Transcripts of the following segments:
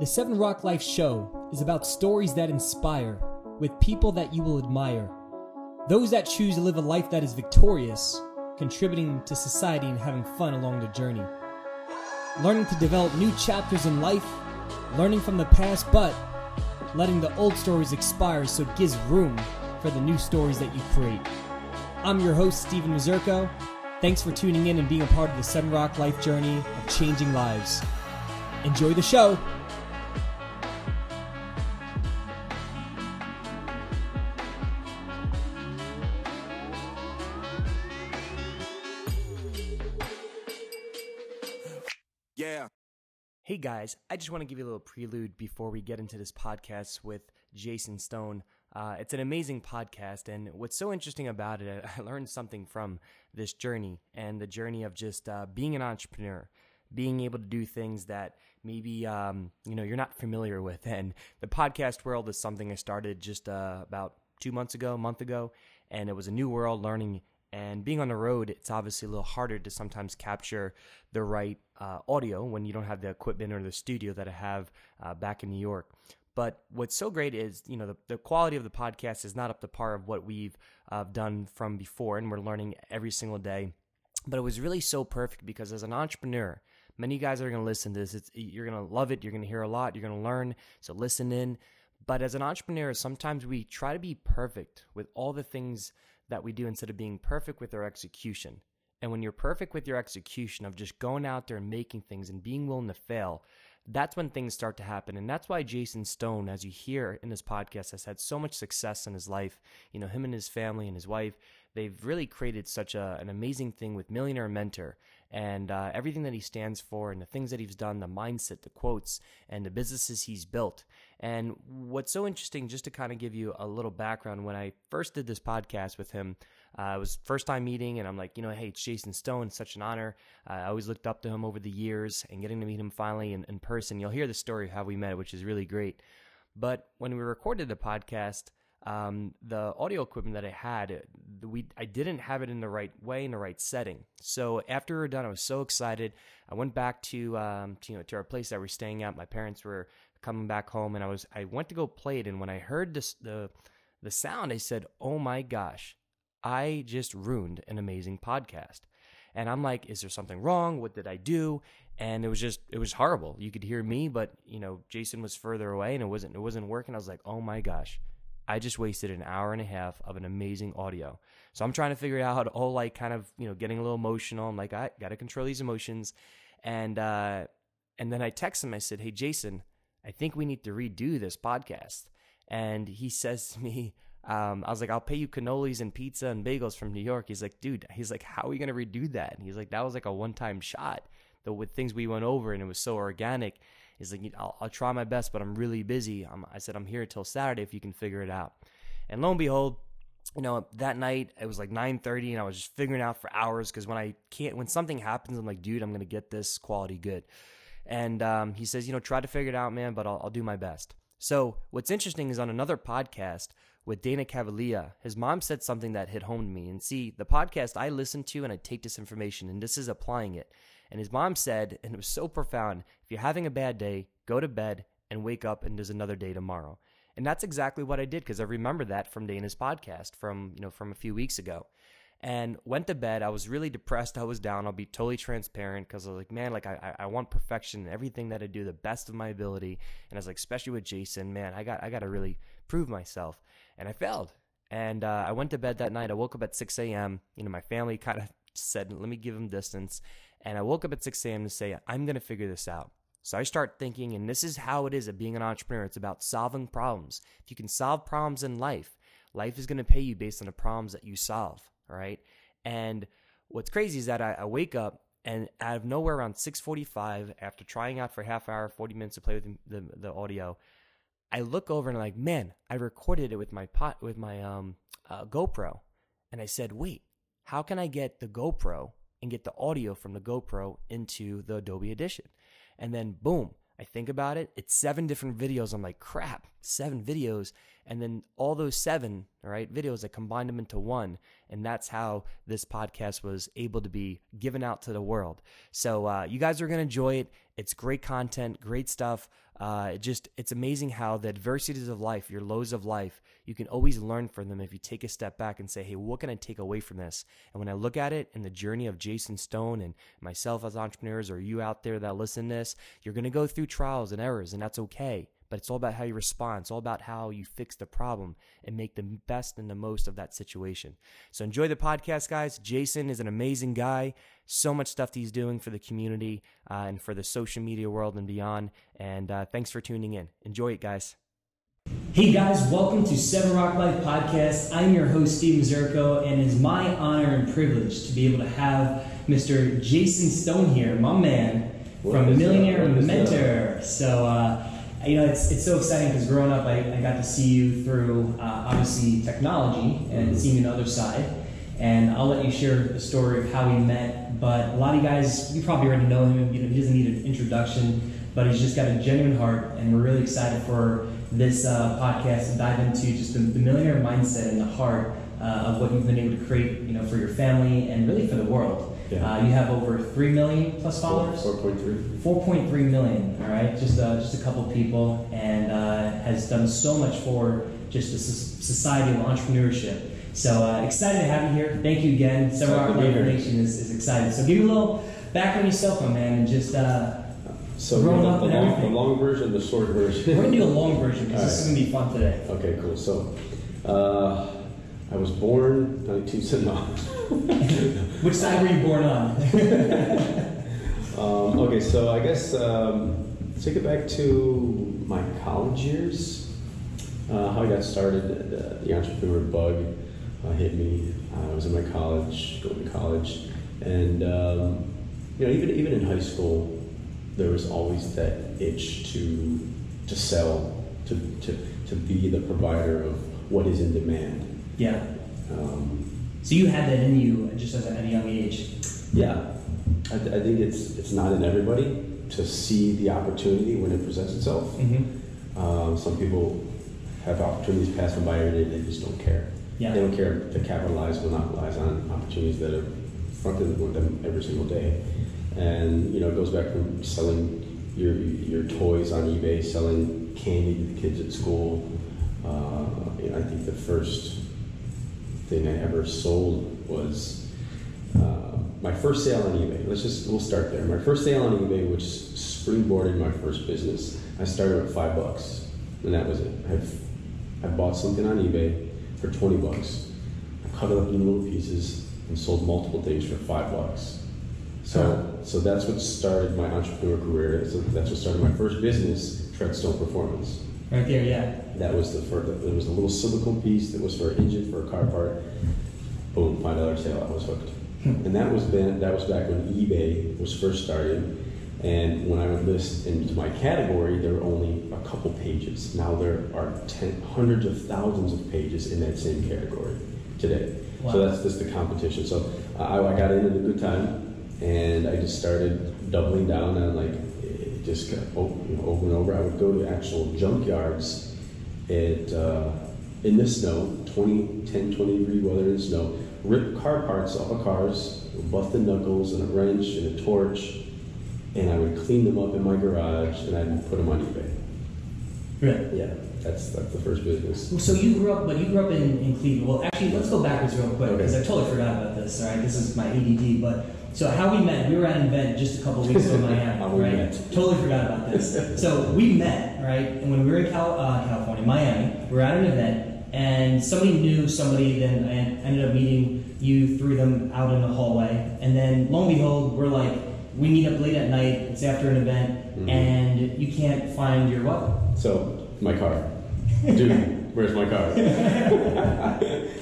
The Seven Rock Life Show is about stories that inspire, with people that you will admire. Those that choose to live a life that is victorious, contributing to society and having fun along the journey. Learning to develop new chapters in life, learning from the past, but letting the old stories expire so it gives room for the new stories that you create. I'm your host, Steven Mazurko. Thanks for tuning in and being a part of the Seven Rock Life journey of changing lives. Enjoy the show! Yeah. Hey guys, I just want to give you a little prelude before we get into this podcast with Jason Stone. Uh, it's an amazing podcast, and what's so interesting about it, I learned something from this journey and the journey of just uh, being an entrepreneur, being able to do things that maybe um, you know you're not familiar with. And the podcast world is something I started just uh, about two months ago, a month ago, and it was a new world learning and being on the road, it's obviously a little harder to sometimes capture the right uh, audio when you don't have the equipment or the studio that I have uh, back in New York. But what's so great is, you know, the, the quality of the podcast is not up to par of what we've uh, done from before, and we're learning every single day. But it was really so perfect because as an entrepreneur, many guys are going to listen to this. It's, you're going to love it. You're going to hear a lot. You're going to learn. So listen in. But as an entrepreneur, sometimes we try to be perfect with all the things that we do instead of being perfect with our execution. And when you're perfect with your execution of just going out there and making things and being willing to fail, that's when things start to happen. And that's why Jason Stone, as you hear in this podcast, has had so much success in his life. You know, him and his family and his wife, they've really created such a, an amazing thing with Millionaire Mentor and uh, everything that he stands for and the things that he's done, the mindset, the quotes, and the businesses he's built. And what's so interesting, just to kind of give you a little background, when I first did this podcast with him, uh, it was first time meeting, and I'm like, you know, hey, it's Jason Stone, it's such an honor. Uh, I always looked up to him over the years, and getting to meet him finally in, in person, you'll hear the story of how we met, which is really great. But when we recorded the podcast, um, the audio equipment that I had, we I didn't have it in the right way in the right setting. So after we were done, I was so excited. I went back to um, to, you know to our place that we are staying at. My parents were coming back home, and I was I went to go play it. And when I heard this the the sound, I said, "Oh my gosh, I just ruined an amazing podcast." And I'm like, "Is there something wrong? What did I do?" And it was just it was horrible. You could hear me, but you know Jason was further away, and it wasn't it wasn't working. I was like, "Oh my gosh." I just wasted an hour and a half of an amazing audio. So I'm trying to figure out how to all like kind of, you know, getting a little emotional. I'm like, I gotta control these emotions. And uh and then I text him, I said, Hey Jason, I think we need to redo this podcast. And he says to me, um, I was like, I'll pay you cannolis and pizza and bagels from New York. He's like, dude, he's like, how are we gonna redo that? And he's like, that was like a one time shot. Though with things we went over and it was so organic. He's like, I'll, I'll try my best, but I'm really busy. I'm, I said, I'm here till Saturday if you can figure it out. And lo and behold, you know, that night it was like 9:30, and I was just figuring out for hours because when I can't, when something happens, I'm like, dude, I'm gonna get this quality good. And um, he says, you know, try to figure it out, man, but I'll, I'll do my best. So what's interesting is on another podcast with Dana Cavalea, his mom said something that hit home to me. And see, the podcast I listen to and I take this information, and this is applying it. And his mom said, and it was so profound if you're having a bad day, go to bed and wake up, and there's another day tomorrow. And that's exactly what I did because I remember that from Dana's podcast from, you know, from a few weeks ago. And went to bed. I was really depressed. I was down. I'll be totally transparent because I was like, man, like I, I want perfection in everything that I do, the best of my ability. And I was like, especially with Jason, man, I got I got to really prove myself. And I failed. And uh, I went to bed that night. I woke up at 6 a.m. You know, my family kind of said, let me give him distance. And I woke up at 6 a.m. to say, I'm going to figure this out. So I start thinking, and this is how it is of being an entrepreneur. It's about solving problems. If you can solve problems in life, life is going to pay you based on the problems that you solve. All right. And what's crazy is that I, I wake up and out of nowhere around 6:45, after trying out for half hour, 40 minutes to play with the, the, the audio, I look over and I'm like, man, I recorded it with my pot with my um, uh, GoPro, and I said, wait, how can I get the GoPro and get the audio from the GoPro into the Adobe Audition. And then boom, I think about it. It's seven different videos. I'm like, crap, seven videos. And then all those seven, all right videos, I combined them into one. And that's how this podcast was able to be given out to the world. So uh, you guys are going to enjoy it. It's great content, great stuff. Uh, it just it's amazing how the adversities of life, your lows of life, you can always learn from them if you take a step back and say, "Hey, what can I take away from this?" And when I look at it in the journey of Jason Stone and myself as entrepreneurs, or you out there that listen to this, you're going to go through trials and errors, and that's okay but it's all about how you respond. It's all about how you fix the problem and make the best and the most of that situation. So enjoy the podcast, guys. Jason is an amazing guy. So much stuff he's doing for the community uh, and for the social media world and beyond. And uh, thanks for tuning in. Enjoy it, guys. Hey guys, welcome to Seven Rock Life Podcast. I'm your host, Steve Mazurko, and it's my honor and privilege to be able to have Mr. Jason Stone here, my man, from Millionaire Mentor. So, uh, you know, it's, it's so exciting because growing up, I, I got to see you through uh, obviously technology and mm-hmm. seeing the other side. And I'll let you share the story of how we met. But a lot of you guys, you probably already know him. You know, he doesn't need an introduction, but he's just got a genuine heart, and we're really excited for this uh, podcast to dive into just the, the millionaire mindset and the heart uh, of what you've been able to create, you know, for your family and really for the world. Yeah. Uh, you have over three million plus followers. Four point three. Four point three million. All right, just uh, just a couple people, and uh, has done so much for just the society of entrepreneurship. So uh, excited to have you here. Thank you again. Seven Rock Nation is, is excited. So give me a little back background yourself, my man, and just. Uh, so growing up the, and long, the long version, the short version. We're gonna do a long version because this right. is gonna be fun today. Okay, cool. So, uh, I was born 19 no. Which side were you born on? um, okay, so I guess um, take it back to my college years. Uh, how I got started, uh, the entrepreneur bug uh, hit me. I was in my college, going to college, and um, you know, even even in high school, there was always that itch to to sell, to to to be the provider of what is in demand. Yeah. Um, so you had that in you just at a young age. Yeah, I, I, think it's it's not in everybody to see the opportunity when it presents itself. Mm-hmm. Um, some people have opportunities pass them by every day; and they just don't care. Yeah. They don't care to capitalize, monopolize on opportunities that are fronted with them every single day. And you know, it goes back from selling your your toys on eBay, selling candy to the kids at school. Uh, you know, I think the first thing I ever sold was uh, my first sale on eBay. Let's just we'll start there. My first sale on eBay, which springboarded my first business. I started at five bucks, and that was it. I, I bought something on eBay for twenty bucks. I cut it up into little pieces and sold multiple things for five bucks. So, so that's what started my entrepreneur career. So that's what started my first business, Treadstone Performance. Right there, yeah. That was the first. There was a little silicone piece that was for an engine for a car part. Boom, five dollar sale. I was hooked. Hmm. and that was been that was back when eBay was first started. And when I would list into my category, there were only a couple pages. Now there are ten, hundreds of thousands of pages in that same category today. Wow. So that's just the competition. So I, I got in at a good time, and I just started doubling down on like just you know, over and over. I would go to actual junkyards at, uh, in the snow, 20, 10, 20 degree weather in the snow, rip car parts off of cars, busted knuckles and a wrench and a torch, and I would clean them up in my garage and I'd put them on eBay. Really? Yeah, that's that's the first business. So you grew up, but you grew up in, in Cleveland. Well, actually, let's go backwards real quick because okay. I totally forgot about this. All right, this is my ADD, but so how we met, we were at an event just a couple weeks ago in Miami, right? Met. Totally forgot about this. so we met, right? And when we were in Cal- uh, California, Miami, we were at an event, and somebody knew somebody. Then I ended up meeting you through them out in the hallway, and then lo and behold, we're like, we meet up late at night. It's after an event, mm-hmm. and you can't find your what? So my car, dude. where's my car?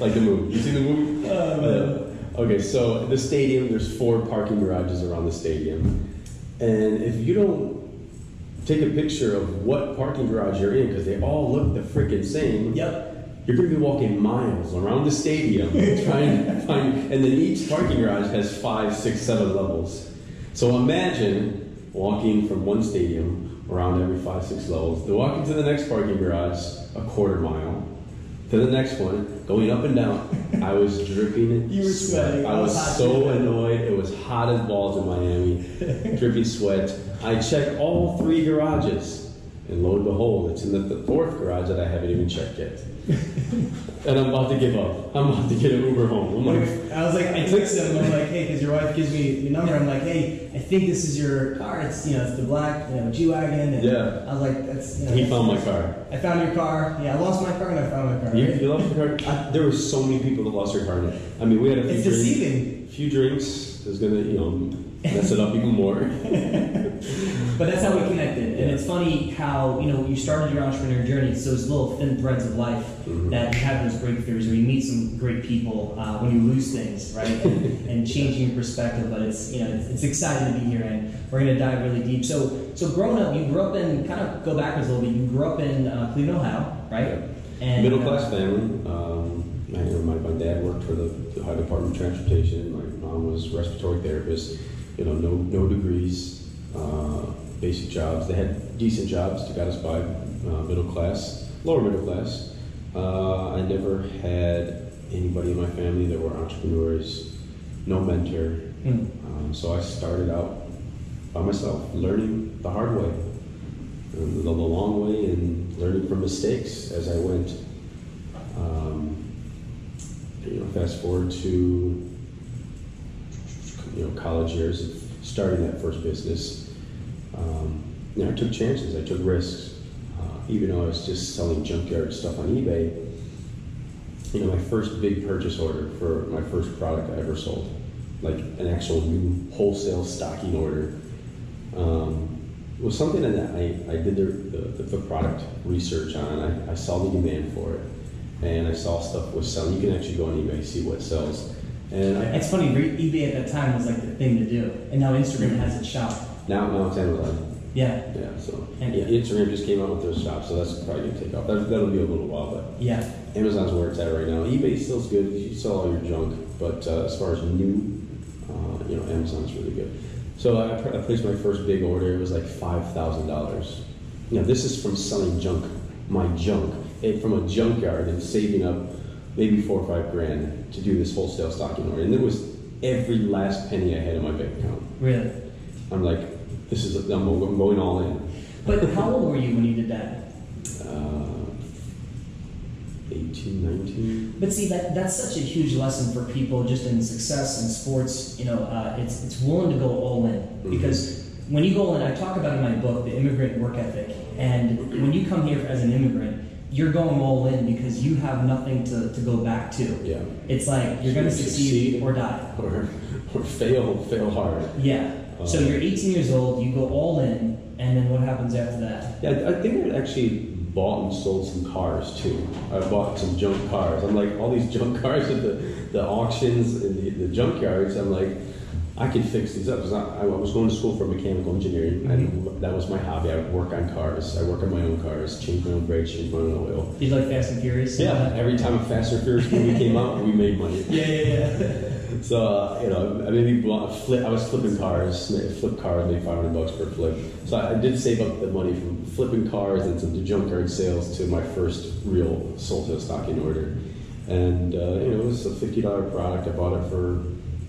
like the movie. You seen the movie? Uh, Okay, so the stadium, there's four parking garages around the stadium. And if you don't take a picture of what parking garage you're in, because they all look the freaking same. Yep. You're going to be walking miles around the stadium trying to find, and then each parking garage has five, six, seven levels. So imagine walking from one stadium around every five, six levels, then walking to the next parking garage a quarter mile, to the next one, going up and down. I was dripping you were sweat. I was so annoyed. It was hot as balls in Miami, dripping sweat. I check all three garages, and lo and behold, it's in the, fourth garage that I haven't even checked yet. and I'm about to give up. I'm about to get an Uber home. I'm like, I was like, I texted him. I'm like, hey, because your wife gives me your number. I'm like, hey, I think this is your car. It's you know, it's the black, you know, G wagon. Yeah. I was like, that's. You know, he found my car. I found your car. Yeah, I lost my car and I found my car. You, right? you lost your car? I, there were so many people that lost their car. I mean, we had a few It's drinks. deceiving. few drinks is gonna, you know, mess it up even more. But that's how we connected. And it's funny how, you know, you started your entrepreneur journey, it's those little thin threads of life Mhm. that you have those breakthroughs or you meet some great people uh, when you lose things, right? And, and changing your perspective. But it's, you know, it's, it's exciting to be here and we're going to dive really deep. So, so growing up, you grew up in, kind of go backwards a little bit, you grew up in uh, Cleveland, Ohio, right? And Middle uh, class family. Um, my, my, dad worked for the, the Ohio Department of Transportation. My mom was respiratory therapist. You know, no no degrees, uh, basic jobs. They had decent jobs to get us by. Uh, middle class, lower middle class. Uh, I never had anybody in my family that were entrepreneurs. No mentor. mm, Um, so I started out by myself, learning the hard way, um, the, the long way, and learning from mistakes as I went. Um, you know, fast forward to you know college years of starting that first business. Um, you know, I took chances, I took risks, uh, even though I was just selling junkyard stuff on eBay. You know, my first big purchase order for my first product I ever sold, like an actual new wholesale stocking order, um, was something that I, I did the, the, the product research on. I, I saw the demand for it, and I saw stuff was selling. You can actually go on eBay see what sells. And I, It's funny, re- eBay at that time was like the thing to do. And now Instagram has its shop. now now it's Amazon. Yeah, Yeah, so And- yeah, Instagram just came out with their shop, so that's probably gonna take off. That, that'll be a little while, but yeah. Amazon's where it's at right now. eBay still's good. You sell all your junk, but uh, as far as new, uh, you know, Amazon's really good. So I, I placed my first big order. It was like five thousand dollars. Now this is from selling junk, my junk, it, from a junkyard and saving up maybe four or five grand to do this wholesale stocking order. And it was every last penny I had in my bank account. Really. I'm like, this is I'm, I'm going all in. But how old were you when you did that? Uh, 18, 19. But see, that that's such a huge lesson for people just in success and sports. You know, uh, it's it's willing to go all in Mm-hmm. because when you go all in, I talk about in my book the immigrant work ethic, and when you come here as an immigrant, you're going all in because you have nothing to, to go back to. Yeah. It's like you're going to succeed Succeed. or die. Or, or fail, fail hard. Yeah. So Um, you're 18 years old, you go all in, and then what happens after that? Yeah, I- I think I actually bought and sold some cars too. I bought some junk cars. I'm like, all these junk cars at the, the auctions and the, the junkyards, I'm like, I could fix these up. 'Cause I, I was going to school for mechanical engineering, and that was my hobby. I would work on cars. I work on my own cars, change my own brakes, change my own oil. You like Fast and Furious? Yeah, every time a Fast and Furious movie came out, we made money. Yeah, yeah, yeah. So uh, you know, I maybe bought, flip. I was flipping cars, flip cars, made five hundred bucks per flip. So I, I did save up the money from flipping cars and some junkyard sales to my first real wholesale stocking order. And uh, you know, it was a fifty dollar product. I bought it for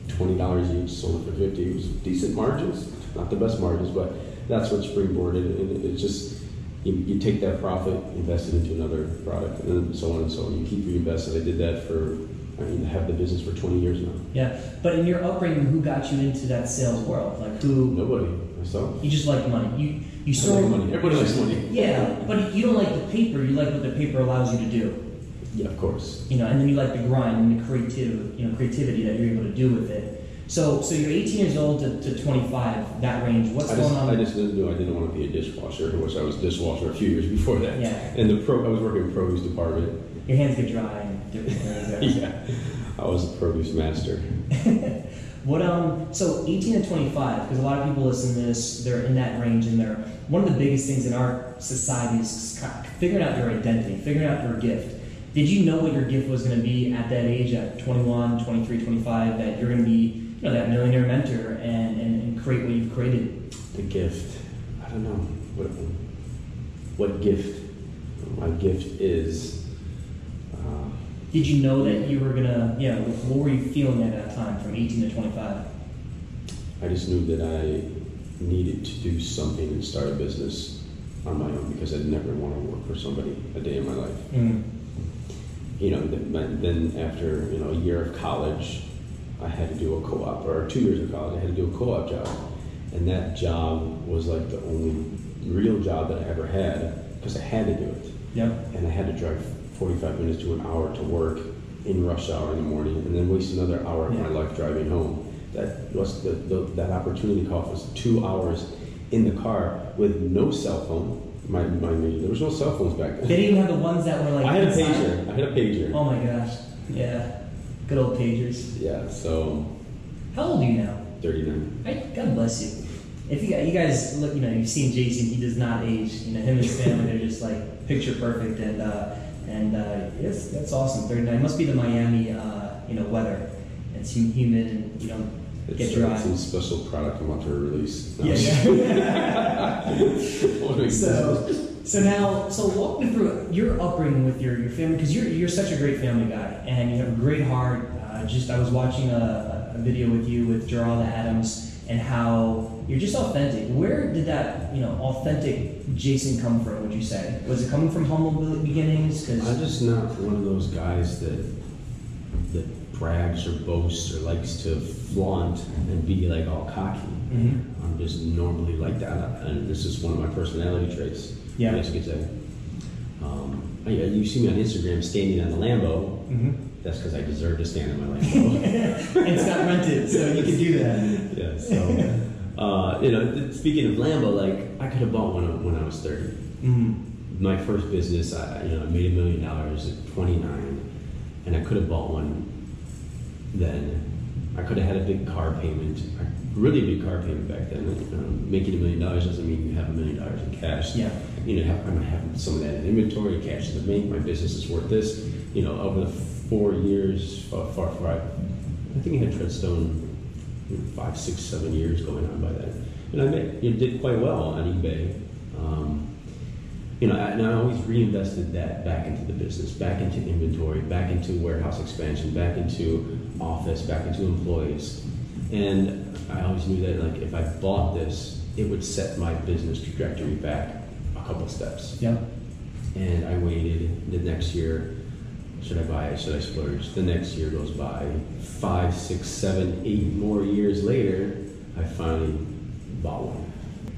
twenty dollars each, sold it for fifty. It was decent margins, not the best margins, but that's what springboarded. And it, it just you, you take that profit, invest it into another product, and then so on and so on. You keep reinvesting. I did that for. I mean, have the business for 20 years now. Yeah, but in your upbringing, who got you into that sales world? Like who? Nobody. Myself. You just like money. You you sold like money. Everybody likes money. Yeah, but you don't like the paper. You like what the paper allows you to do. Yeah, of course. You know, and then you like the grind and the creative, you know, creativity that you're able to do with it. So, so you're 18 years old to, to 25, that range. What's I going just, on? I just didn't do. I didn't want to be a dishwasher, which I was a dishwasher a few years before that. Yeah. And the pro, I was working in produce department. Your hands get dry and different things. Yeah. I was a produce master. What um so 18 to 25 because a lot of people listen to this they're in that range and they're one of the biggest things in our society is figuring out your identity figuring out your gift did you know what your gift was going to be at that age at 21 23 25 that you're going to be you know that millionaire mentor and, and, and create what you've created The gift. I don't know what. What gift? My gift is. Uh, did you know that you were going to yeah what were you feeling at that time from 18 to 25 I just knew that I needed to do something and start a business on my own because I'd never want to work for somebody a day in my life. Mm. You know, then, then after you know a year of college, I had to do a co-op, or two years of college, I had to do a co-op job, and that job was like the only real job that I ever had because I had to do it. Yep. And I had to drive 45 minutes to an hour to work in rush hour in the morning, and then waste another hour of my life driving home. That was the, the that opportunity cost was two hours in the car with no cell phone. My, my there was no cell phones back then. They didn't even have the ones that were like. I had a pager. I had a pager. Oh my gosh. Yeah. Good old pagers. Yeah, so How old are you now? 39. I, God bless you. If you, guys- you guys look, you know, you've seen Jason. He does not age. You know, him and his family, they're just like picture perfect, and uh, and uh, yes, that's awesome. Thirty nine must be the Miami, uh, you know, weather. It's hum- humid, and you don't It's, get dry. it's a special product I'm about to release. Yeah, yeah. So, so now, so walk me through your upbringing with your, your family, because you're, you're such a great family guy, and you have a great heart. Uh, just, I was watching a, a video with you with Geralda Adams, and how you're just authentic. Where did that, you know, authentic Jason come from? Would you say was it coming from humble be- beginnings? I'm just not one of those guys that that brags or boasts or likes to flaunt and be like all cocky. Mm-hmm. I'm just normally like that, and this is one of my personality traits. Yeah. I guess you could say. Um, I- you see me on Instagram standing on the Lambo. That's because I deserve to stand on my Lambo. it's not rented, so you can do that. yeah. So, uh, you know, speaking of Lambo, like I could have bought one when I was 30. Mm-hmm. my first business, I you know I made a million dollars at 29, and I could have bought one then. I could have had a big car payment, a really big car payment back then. Um, making a million dollars doesn't mean you have a million dollars in cash. Yeah. You know, I'm have some of that in inventory, cash in the bank. My business is worth this. You know, over the four years, far, far, far I think I had Treadstone you know, five, six, seven years going on by then, and I made, you know, did quite well on eBay. Um, you know, and I always reinvested that back into the business, back into inventory, back into warehouse expansion, back into office, back into employees. And I always knew that like if I bought this, it would set my business trajectory back a couple steps. Yeah. And I waited the next year. Should I buy it? Should I splurge? The next year goes by. Five, six, seven, eight more years later, I finally bought one.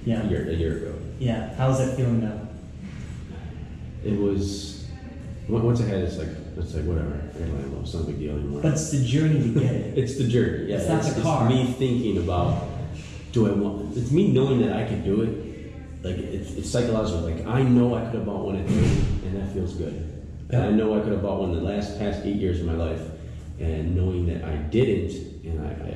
Yeah. A year, a year ago. Yeah. How's that feeling now? It was once I had it, it's like it's like whatever. Lambo. It's not a big deal anymore. But it's the journey to get it. it's the journey. Yeah, It's not the car. me thinking about do I want? It's me knowing that I can do it. Like it's, it's psychological. Like I know I could have bought one at 30, and that feels good. And I know I could have bought one the last past eight years of my life, and knowing that I didn't, and I, I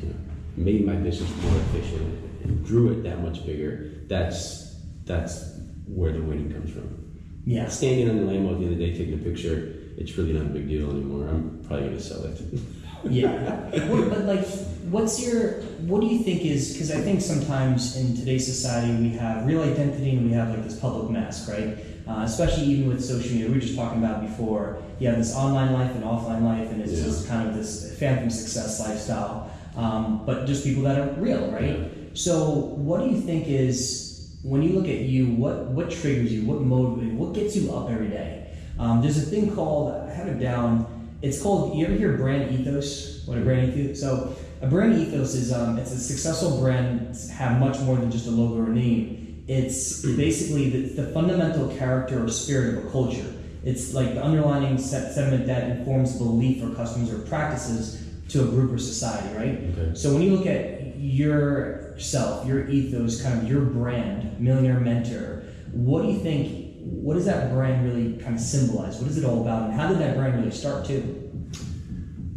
you know, made my business more efficient and grew it that much bigger. That's that's where the winning comes from. Yeah. Standing on the Lambo at the end of the day, taking a picture, it's really not a big deal anymore. I'm probably going to sell it. Yeah. What- but like, what's your, what do you think is, because I think sometimes in today's society we have real identity and we have like this public mask, right? Uh, especially even with social media, we were just talking about before. You have this online life and offline life, and it's Yeah. just kind of this phantom success lifestyle. Um, but just people that are real, right? Yeah. So, what do you think is when you look at you? What what triggers you? What motivates? What gets you up every day? Um, there's a thing called I have it down. It's called. You ever hear brand ethos? What a brand ethos? So a brand ethos is um, it's a successful brand have much more than just a logo or name. It's basically the, the fundamental character or spirit of a culture. It's like the underlying set, sentiment that informs belief or customs or practices to a group or society, right? Okay. So when you look at yourself, your ethos, kind of your brand, Millionaire Mentor, what do you think? What does that brand really kind of symbolize? What is it all about, and how did that brand really start too?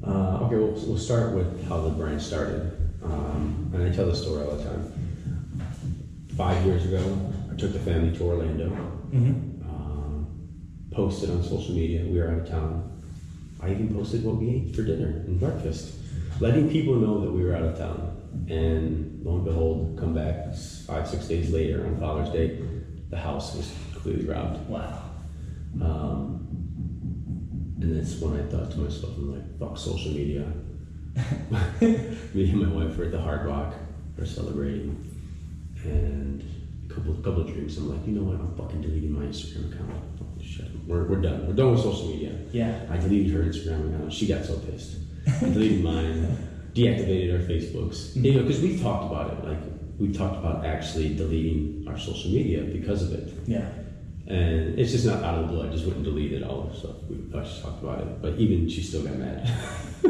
Uh, okay, we'll, we'll start with how the brand started. Um, and I tell this story all the time. Five years ago, I took the family to Orlando, Mm-hmm. um, posted on social media, we were out of town. I even posted what we ate for dinner and breakfast, letting people know that we were out of town. And lo and behold, come back five, six days later on Father's Day, the house was completely robbed. Wow. Um, and that's when I thought to myself, I'm like, fuck social media. Me and my wife were at the Hard Rock, we're celebrating. and a couple couple of drinks. I'm like, you know what? I'm fucking deleting my Instagram account. Shit. We're, we're done. We're done with social media. Yeah. I deleted her Instagram account. She got so pissed. I deleted mine. Deactivated our Facebooks. Mm-hmm. You know, because we've talked about it. Like we've talked about actually deleting our social media because of it. Yeah. And it's just not out of the blue. I just wouldn't delete it all of stuff. We just talked about it. But even she still got mad.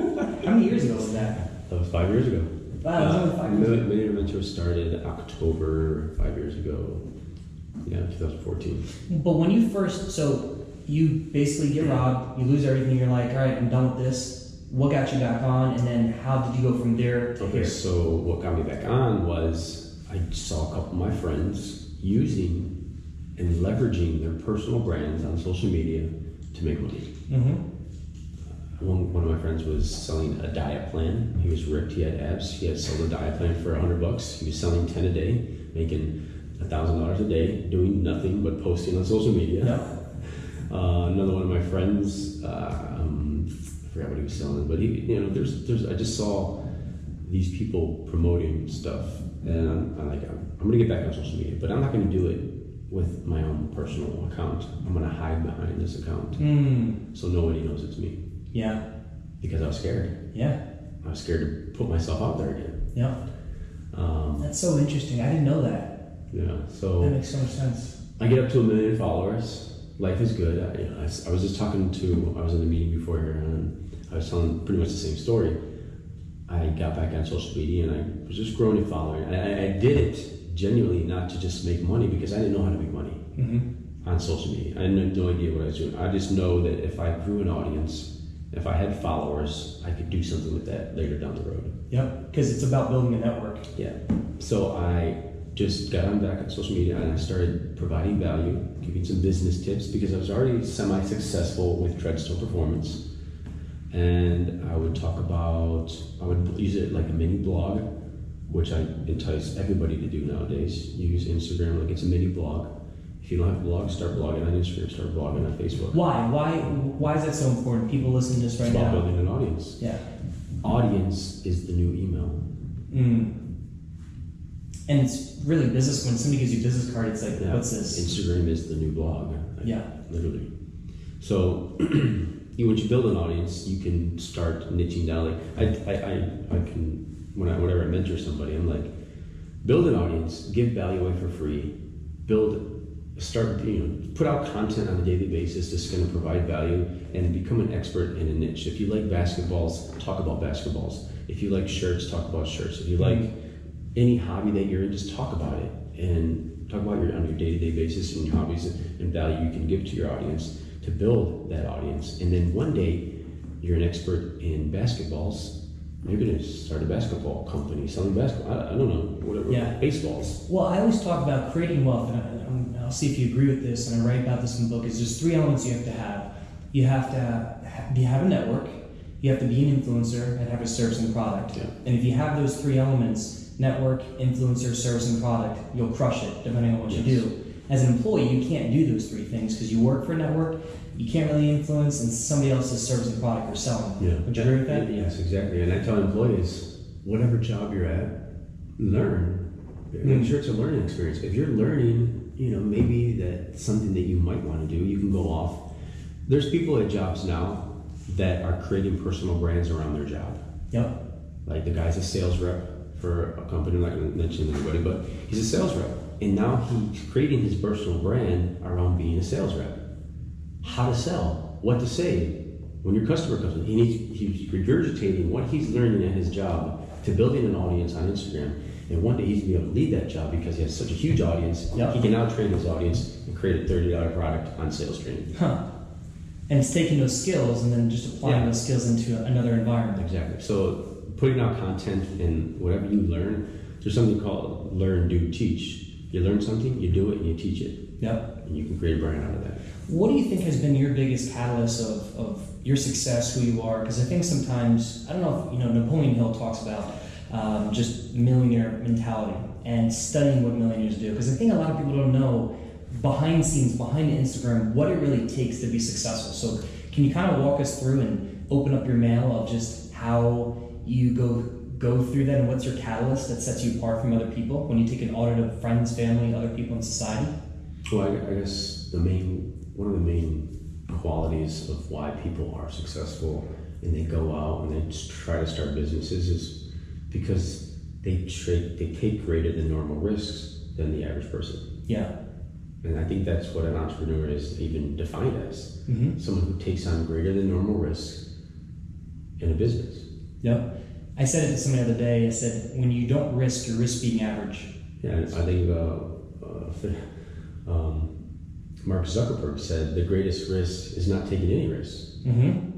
How many years ago was that? That was five years ago. Wow, it was only five years Million ago. Millionaire Mentor started October five years ago. Yeah, 2014. But when you first, so you basically get robbed, you lose everything, you're like, all right, I'm done with this. What got you back on, and then how did you go from there to Okay, here? so what got me back on was I saw a couple of my friends using and leveraging their personal brands on social media to make money. Mm-hmm. One, one of my friends was selling a diet plan. He was ripped. He had abs. He had sold a diet plan for a hundred bucks. He was selling ten a day, making a thousand dollars a day, doing nothing but posting on social media. Uh, another one of my friends, uh, um, forgot what he was selling, but he, you know, there's, there's, I just saw these people promoting stuff, and I'm, I'm like, I'm, I'm gonna get back on social media, but I'm not gonna do it with my own personal account. I'm gonna hide behind this account Mm. so nobody knows it's me Yeah. because I was scared. Yeah. I was scared to put myself out there again. Yeah. Um, That's so interesting. I didn't know that. yeah, So That makes so much sense. I get up to a million followers. Life is good. I, you know, I, I was just talking to, I was in a meeting before here, and I was telling pretty much the same story. I got back on social media and I was just growing a following. I, I, did it genuinely not to just make money because I didn't know how to make money Mm-hmm. on social media. I had no idea what I was doing. I just know that if I grew an audience, if I had followers, I could do something with that later down the road. Yep. Because it's about building a network. Yeah. So I just got on back on social media and I started providing value, giving some business tips because I was already semi-successful with Treadstone Performance. And I would talk about, I would use it like a mini blog, which I entice everybody to do nowadays. Use Instagram like it's a mini blog. If you don't have a blog, start blogging on Instagram, start blogging on Facebook. Why? Why? Why is that so important? People listen to this right It's about now. building an audience. Yeah. Audience is the new email. Mm. And it's really business. When somebody gives you a business card, it's like, Yeah. what's this? Instagram is the new blog. Like, Yeah. Literally. So you, once you build an audience, you can start niching down. Like I, I, I, I can when I whenever I mentor somebody, I'm like, build an audience, give value away for free, build, start you know, put out content on a daily basis that's going to provide value and become an expert in a niche. If you like basketballs, talk about basketballs. If you like shirts, talk about shirts. If you like any hobby that you're in, just talk about it and talk about your on your day to day basis and your hobbies and value you can give to your audience to build that audience. And then one day, you're an expert in basketballs. You're going to start a basketball company selling basketball. I, I don't know, whatever. Yeah. Baseballs. Well, I always talk about creating wealth, and, I, I'll see if you agree with this. And I write about this in the book. Is there's three elements you have to have. You have to have, you have a network. You have to be an influencer and have a service and product. Yeah. And if you have those three elements, network, influencer, service, and product, you'll crush it, depending on what you do. As an employee, you can't do those three things because you work for a network. You can't really influence, and somebody else's service and product you're selling. Yeah. Would you agree with that? Yes, exactly. And I tell employees, whatever job you're at, learn. Make Mm. sure it's a learning experience. If you're learning, you know, maybe that's something that you might want to do, you can go off. There's people at jobs now that are creating personal brands around their job. Yep. Like the guy's a sales rep for a company, I'm not going to mention anybody, but he's a sales rep. And now he's creating his personal brand around being a sales rep. How to sell, what to say when your customer comes in. He needs, he's regurgitating what he's learning at his job to building an audience on Instagram. And one day he's going to be able to lead that job because he has such a huge audience. Yep. He can now train his audience and create a $30 product on sales training. Huh. And it's taking those skills and then just applying Yeah. those skills into another environment. Exactly. So putting out content and whatever you learn, there's something called learn, do, teach. You learn something, you do it, and you teach it, Yep. and you can create a brand out of that. What do you think has been your biggest catalyst of, of your success, who you are? Because I think sometimes, I don't know if, you know, Napoleon Hill talks about um, just millionaire mentality and studying what millionaires do. Because I think a lot of people don't know behind scenes, behind Instagram, what it really takes to be successful. So can you kind of walk us through and open up your mail of just how you go go through that, and what's your catalyst that sets you apart from other people when you take an audit of friends, family, other people in society? Well, I, I guess the main one of the main qualities of why people are successful and they go out and they try to start businesses is because they trade they take greater than normal risks than the average person. Yeah. And I think that's what an entrepreneur is even defined as Mm-hmm. someone who takes on greater than normal risks in a business. Yep. I said it to somebody the other day. I said, when you don't risk, you risk being average. Yeah, I think uh, uh, um, Mark Zuckerberg said the greatest risk is not taking any risks. Mm-hmm.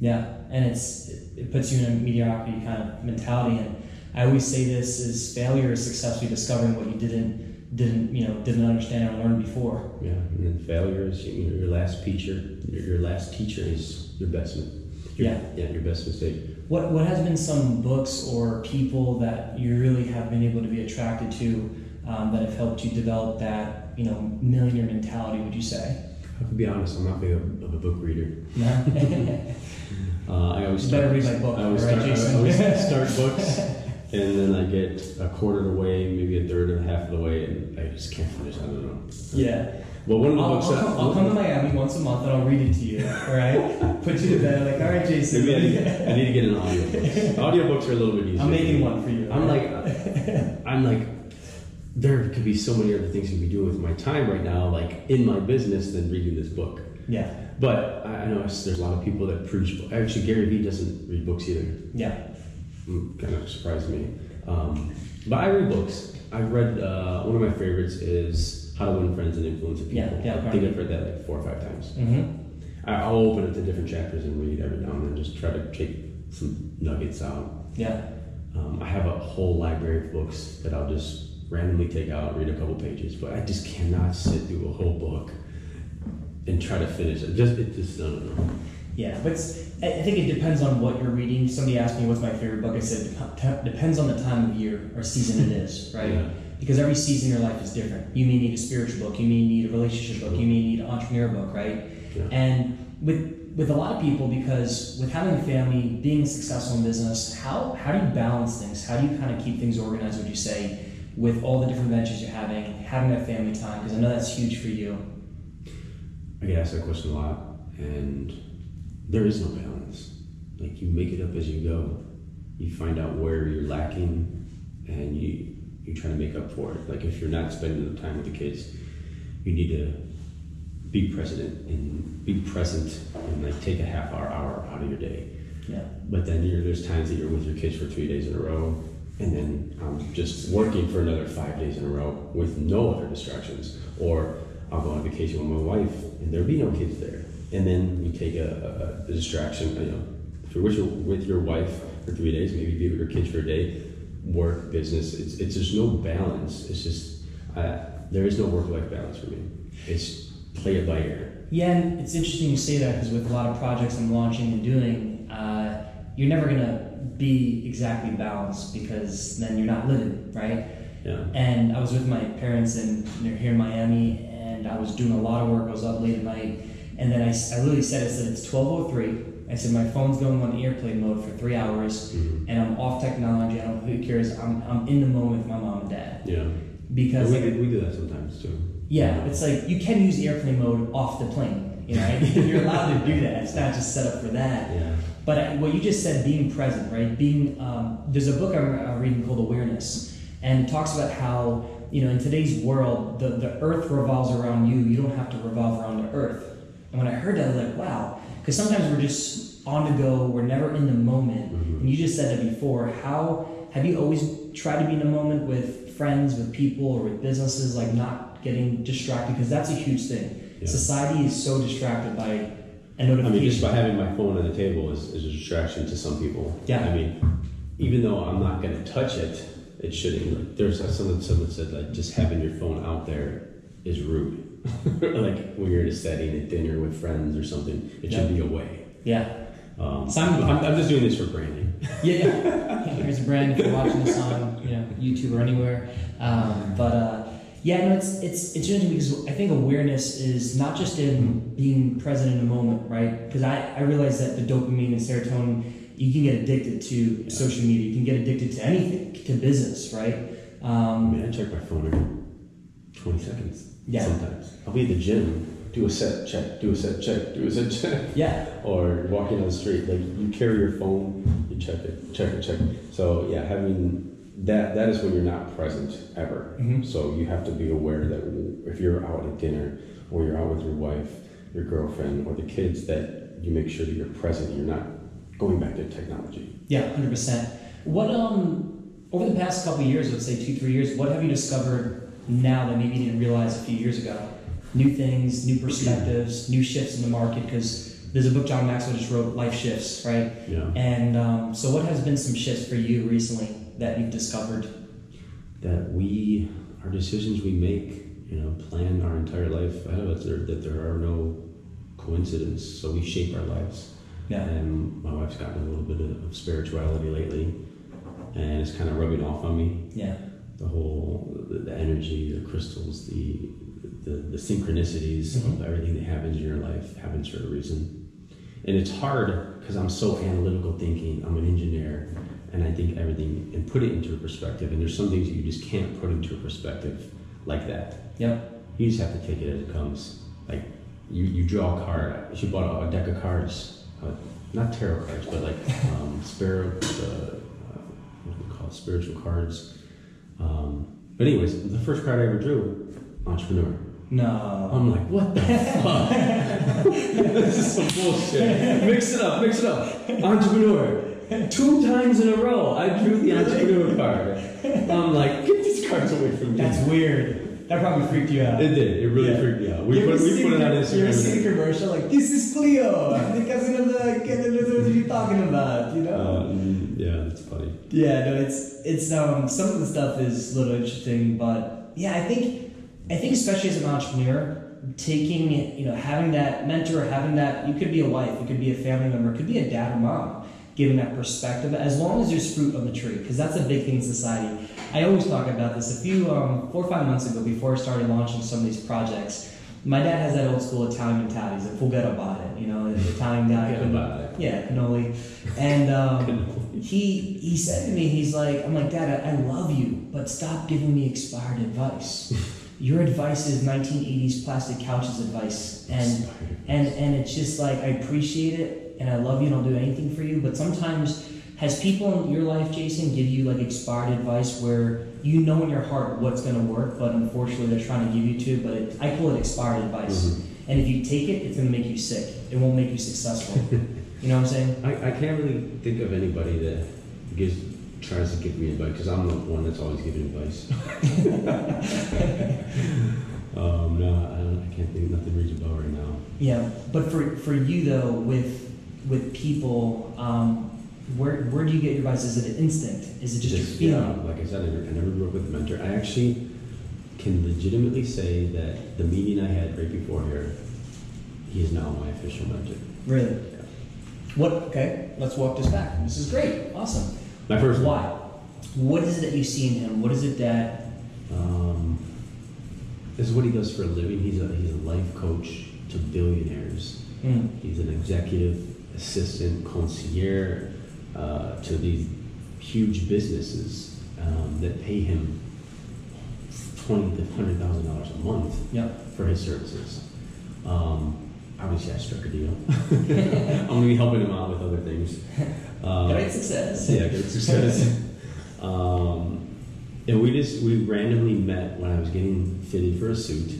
Yeah, and it's it puts you in a mediocrity kind of mentality. And I always say this: is failure is successfully discovering what you didn't didn't you know didn't understand or learn before. Yeah, and then failure is you know, your last teacher. Your, your last teacher is your best. Your, Yeah. yeah, your best mistake. What what has been some books or people that you really have been able to be attracted to um, that have helped you develop that you know millionaire mentality? Would you say? I have to be honest, I'm not big of, of a book reader. No. Uh, I always start, better read my book, I always, right, start, I always start books, and then I get a quarter of the way, maybe a third or half of the way, and I just can't finish. I don't know. yeah. Well, one of the I'll, books I'll, that come, I'll come to Miami once a month and I'll read it to you. All right. Put you to bed. Like, all right, Jason. Maybe I need, I need to get an audiobook. Audiobooks are a little bit easier. I'm making one for you. I'm like, I'm like, there could be so many other things I could be doing with my time right now, like in my business, than reading this book. Yeah. But I know there's a lot of people that preach. Actually, Gary Vee doesn't read books either. Yeah. Mm, kind of surprised me. Um, but I read books. I've read uh, one of my favorites is How to Win Friends and Influence People. Yeah, yeah, I think I've read that like four or five times. Mm-hmm. I'll open it to different chapters and read every now and then, just try to take some nuggets out. Yeah. Um, I have a whole library of books that I'll just randomly take out, read a couple pages, but I just cannot sit through a whole book and try to finish it. Just it just I don't know. Yeah. But I think it depends on what you're reading. Somebody asked me what's my favorite book. I said "Dep- depends on the time of year or season it is, right? Yeah. Because every season in your life is different. You may need a spiritual book. You may need a relationship book. You may need an entrepreneur book, right? Yeah. And with with a lot of people, because with having a family, being successful in business, how how do you balance things? How do you kind of keep things organized? Would you say, with all the different ventures you're having, having that family time? Because I know that's huge for you. I get asked that question a lot, and there is no balance. Like you make it up as you go. You find out where you're lacking, and you you try to make up for it. Like if you're not spending the time with the kids, you need to be present and be present and like take a half hour hour out of your day. Yeah. But then you're, there's times that you're with your kids for three days in a row, and then I'm just working for another five days in a row with no other distractions. Or I'll go on vacation with my wife, and there'll be no kids there. And then you take a, a, a distraction. You know, if you're with your, with your wife for three days, maybe be with your kids for a day, work, business. It's, it's just no balance. It's just uh, there is no work-life balance for me. It's play it by ear. Yeah, and it's interesting you say that because with a lot of projects I'm launching and doing, uh, you're never gonna be exactly balanced because then you're not living, right? Yeah. And I was with my parents in they're here in Miami, and I was doing a lot of work. I was up late at night, and then i, I literally said, I said it's 12:03. I said my phone's going on airplane mode for three hours, Mhm. and I'm off technology. I don't who cares. I'm, I'm in the moment with my mom and dad Yeah. because we, like, do, we do that sometimes too. yeah, it's like you can use airplane mode off the plane. You know, you're allowed to do that. It's not just set up for that. Yeah. But what you just said, being present, right? Being um, there's a book I'm, I'm reading called Awareness, and it talks about how you know in today's world the, the Earth revolves around you. You don't have to revolve around the Earth. And when I heard that, I was like, wow, because sometimes we're just on the go. We're never in the moment. Mhm. And you just said that before. How have you always tried to be in the moment with friends, with people, or with businesses, like not getting distracted? Because that's a huge thing. Yeah. Society is so distracted by a notification. I mean, just by having my phone on the table is, is a distraction to some people. Yeah. I mean, even though I'm not going to touch it, it shouldn't. Like, there's someone, someone said like just having your phone out there is rude. like when you're in a setting at dinner with friends or something, it should be away. yeah. Um, Simon- I'm, I'm just doing this for branding. Yeah, yeah. Here's a brand if you're watching this on you know YouTube or anywhere. Um, but uh, yeah, no, it's it's it's interesting because I think awareness is not just in being present in a moment, right? Because I, I realize that the dopamine and serotonin you can get addicted to social media. You can get addicted to anything, to business, right? I Um, mean, I check my phone every 20 seconds. Yeah. Sometimes. I'll be at the gym, do a set, check, do a set, check, do a set, check. yeah, or walking down the street, like you carry your phone, you check it, check it, check it. So yeah, having that that is when you're not present ever. Mhm. So you have to be aware that if you're out at dinner or you're out with your wife, your girlfriend, or the kids, that you make sure that you're present. You're not going back to technology. yeah, hundred percent. What um over the past couple years, let's say two, three years, what have you discovered now that maybe you didn't realize a few years ago? New things, new perspectives, new shifts in the market. Because there's a book John Maxwell just wrote, Life Shifts, right? Yeah. And um, so, what has been some shifts for you recently that you've discovered? That we our decisions we make, you know, plan our entire life ahead of us. There, that there are no coincidences. So we shape our lives. Yeah. And my wife's gotten a little bit of spirituality lately, and it's kind of rubbing off on me. yeah, The whole, the, the energy, the crystals, the the, the synchronicities Mhm. of everything that happens in your life happens for a reason. And it's hard because I'm so analytical thinking. I'm an engineer, and I think everything and put it into a perspective. And there's some things you just can't put into a perspective like that. Yeah. You just have to take it as it comes. Like you, you draw a card. She bought a, a deck of cards, uh, not tarot cards, but like um, spirit, uh, uh, what do they call it? Spiritual cards. Um, but anyways, the first card I ever drew, entrepreneur. No. I'm like, what the fuck? this is some bullshit. Mix it up, mix it up. Entrepreneur. Two times in a row, I drew the entrepreneur card. I'm like, get these cards away from me. That's weird. That probably freaked you out. It did. It really Yeah. freaked me out. We You put, we put it on the- You ever Instagram. seen the commercial like this is Cleo? The cousin of the what are you talking about? You know? Um, yeah, that's funny. Yeah, no, it's it's um some of the stuff is a little interesting, but yeah, I think I think especially as an entrepreneur, taking you know having that mentor, having that you could be a wife, you could be a family member, it could be a dad or mom, giving that perspective. As long as there's fruit on the tree, because that's a big thing in society. I always talk about this. A few um, four or five months ago, before I started launching some of these projects. My dad has that old school Italian mentality. He's a fulgetto about it, you know, the Italian guy. It. Yeah, cannoli. And um, he he said to me, he's like, I'm like, Dad, I, I love you, but stop giving me expired advice. Your advice is 1980s plastic couches advice, and and and it's just like I appreciate it, and I love you, and I'll do anything for you. But sometimes, has people in your life, Jason, give you like expired advice where you know in your heart what's going to work, but unfortunately they're trying to give you to, but it, I call it expired advice. Mhm. And if you take it, it's going to make you sick. It won't make you successful. you know what I'm saying? I, I can't really think of anybody that gives tries to give me advice because I'm the one that's always giving advice. um, no, I, don't, I can't think. Of nothing rings a bell right now. Yeah, but for for you though, with with people, um, where where do you get your advice? Is it an instinct? Is it just, Just, your yeah, feeling? like I said, I never, I never grew up with a mentor. I actually can legitimately say that the meeting I had right before here, he is now my official mentor. Really? Yeah. What? Okay, let's walk this back. This is great. Awesome. My first. Why? What is it that you see in him? What is it that? Um, this is what he does for a living. He's a he's a life coach to billionaires. Hmm, He's an executive assistant concierge uh, to these huge businesses um, that pay him twenty to hundred thousand dollars a month Yep. for his services. Um, obviously, I struck a deal. I'm going to be helping him out with other things. Um, Great success. yeah, great success. um, and we just we randomly met when I was getting fitted for a suit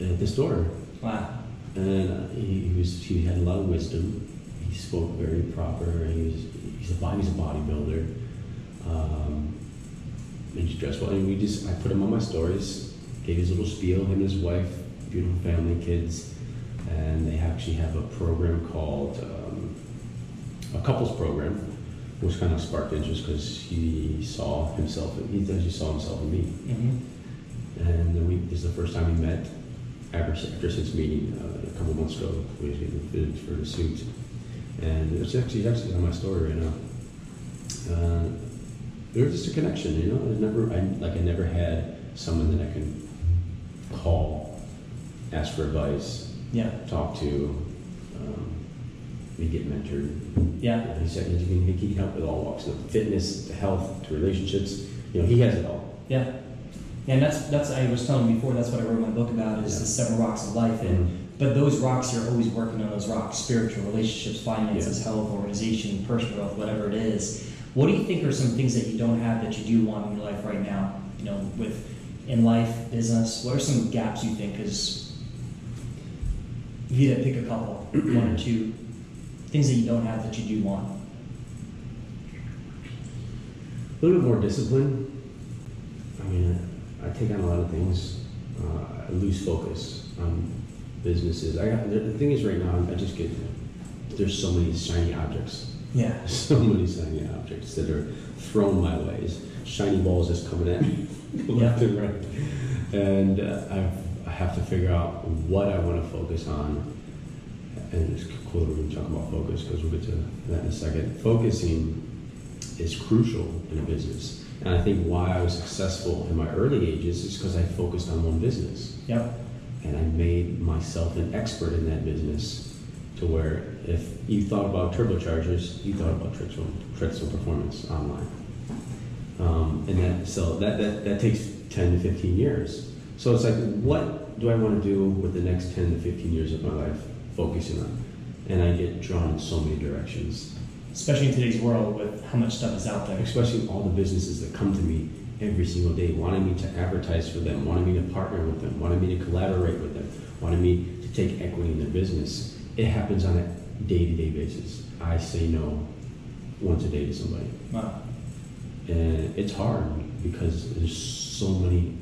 at the store, Wow. and he, he was he had a lot of wisdom. He spoke very proper. He was he's a body he's a bodybuilder. Um, and he dressed well. And we just I put him on my stories, gave his little spiel. Him and his wife, beautiful family, kids, and they actually have a program called um, a couples program, which kind of sparked interest because he saw himself. He actually saw himself in me. hmm And we, this is the first time we met after, after since meeting uh, a couple months ago. We was getting fitted for the suit. And it's actually, actually on my story right now. Uh, there was just a connection, you know. I never, I, like, I never had someone that I can call, ask for advice, Yeah. talk to, we get mentored. Yeah. He said he can, he can help with all walks of fitness to health to relationships. You know, he has it all. Yeah. And that's that's I was telling you before. That's what I wrote my book about is Yeah. the seven rocks of life. And Mhm. but those rocks you're always working on those rocks: spiritual, relationships, finances, Yeah. health, organization, personal growth, whatever it is. What do you think are some things that you don't have that you do want in your life right now? You know, with in life, business. What are some gaps you think? Because you had to pick a couple, one or two things that you don't have that you do want. A little bit more discipline. I mean, I, take on a lot of things. Uh, I lose focus on businesses. I got the, thing is right now. I just get there's so many shiny objects. Yeah. so many shiny objects that are thrown my ways. Shiny balls just coming at me left and right. And uh, I have to figure out what I want to focus on. And it's cool that we're going to talk about focus because we'll get to that in a second. Focusing is crucial in a business. And I think why I was successful in my early ages is because I focused on one business Yep. and I made myself an expert in that business to where if you thought about turbochargers, you thought about Treadstone, Treadstone Performance online. Um, and that, so that, that, that takes 10 to 15 years. So it's like, what do I want to do with the next 10 to 15 years of my life focusing on? And I get drawn in so many directions Especially in today's world with how much stuff is out there. especially all the businesses that come to me every single day, wanting me to advertise for them, wanting me to partner with them, wanting me to collaborate with them, wanting me to take equity in their business. It happens on a day-to-day basis. I say no once a day to somebody, Wow. and it's hard because there's so many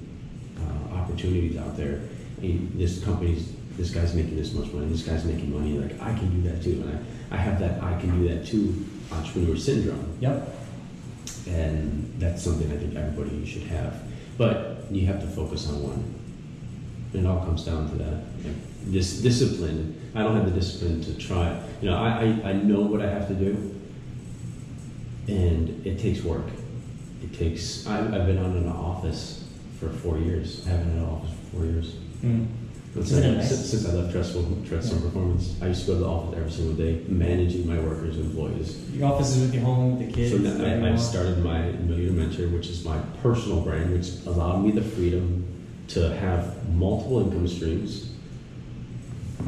uh, opportunities out there. Hey, this company's, this guy's making this much money, this guy's making money. Like I can do that too, and I, I have that I can do that too entrepreneur syndrome Yep. and that's something I think everybody should have. But you have to focus on one. It all comes down to that. This discipline. I don't have the discipline to try. You know, I, I, I know what I have to do, and it takes work. It takes. I, I've been on in an office for four years. I haven't had an office for four years. Mm. Since, Isn't it I, nice? since, since I left Treadstone, Treadstone Yeah. Performance, I used to go to the office every single day, managing my workers and employees. Your office is with your home, with the kids. So now I. I've started my Millionaire Mentor, which is my personal brand, which allowed me the freedom to have multiple income streams.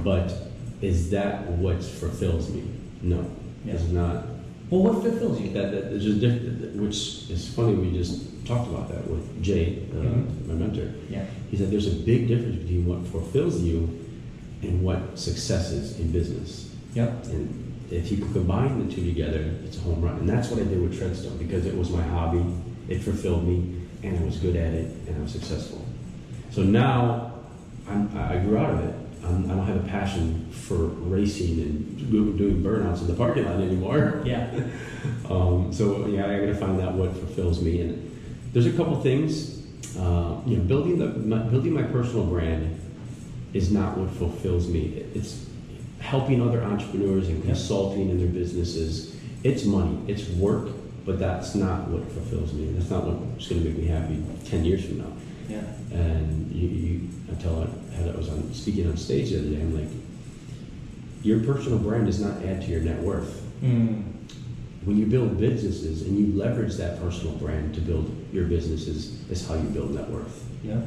But is that what fulfills me? No, Yeah. it's not. Well, what fulfills you? That, that there's a diff- which is funny. We just talked about that with Jay, uh, Mhm. my mentor. Yeah. He said there's a big difference between what fulfills you and what success is in business. Yep. And if you can combine the two together, it's a home run. And that's what I did with Treadstone because it was my hobby, it fulfilled me, and I was good at it, and I was successful. So now I'm, I grew out of it. I'm, I don't have a passion for racing and doing burnouts in the parking lot anymore. Yeah. Um, so yeah, I got to find out what fulfills me. And there's a couple things. Uh, you know, building the my, building my personal brand is not what fulfills me. It's helping other entrepreneurs and consulting in their businesses. It's money, it's work, but that's not what fulfills me. That's not what's going to make me happy ten years from now. Yeah. And you, you I had I was on speaking on stage the other day, I'm like, your personal brand does not add to your net worth Mm. When you build businesses and you leverage that personal brand to build your businesses is how you build net worth. Yeah.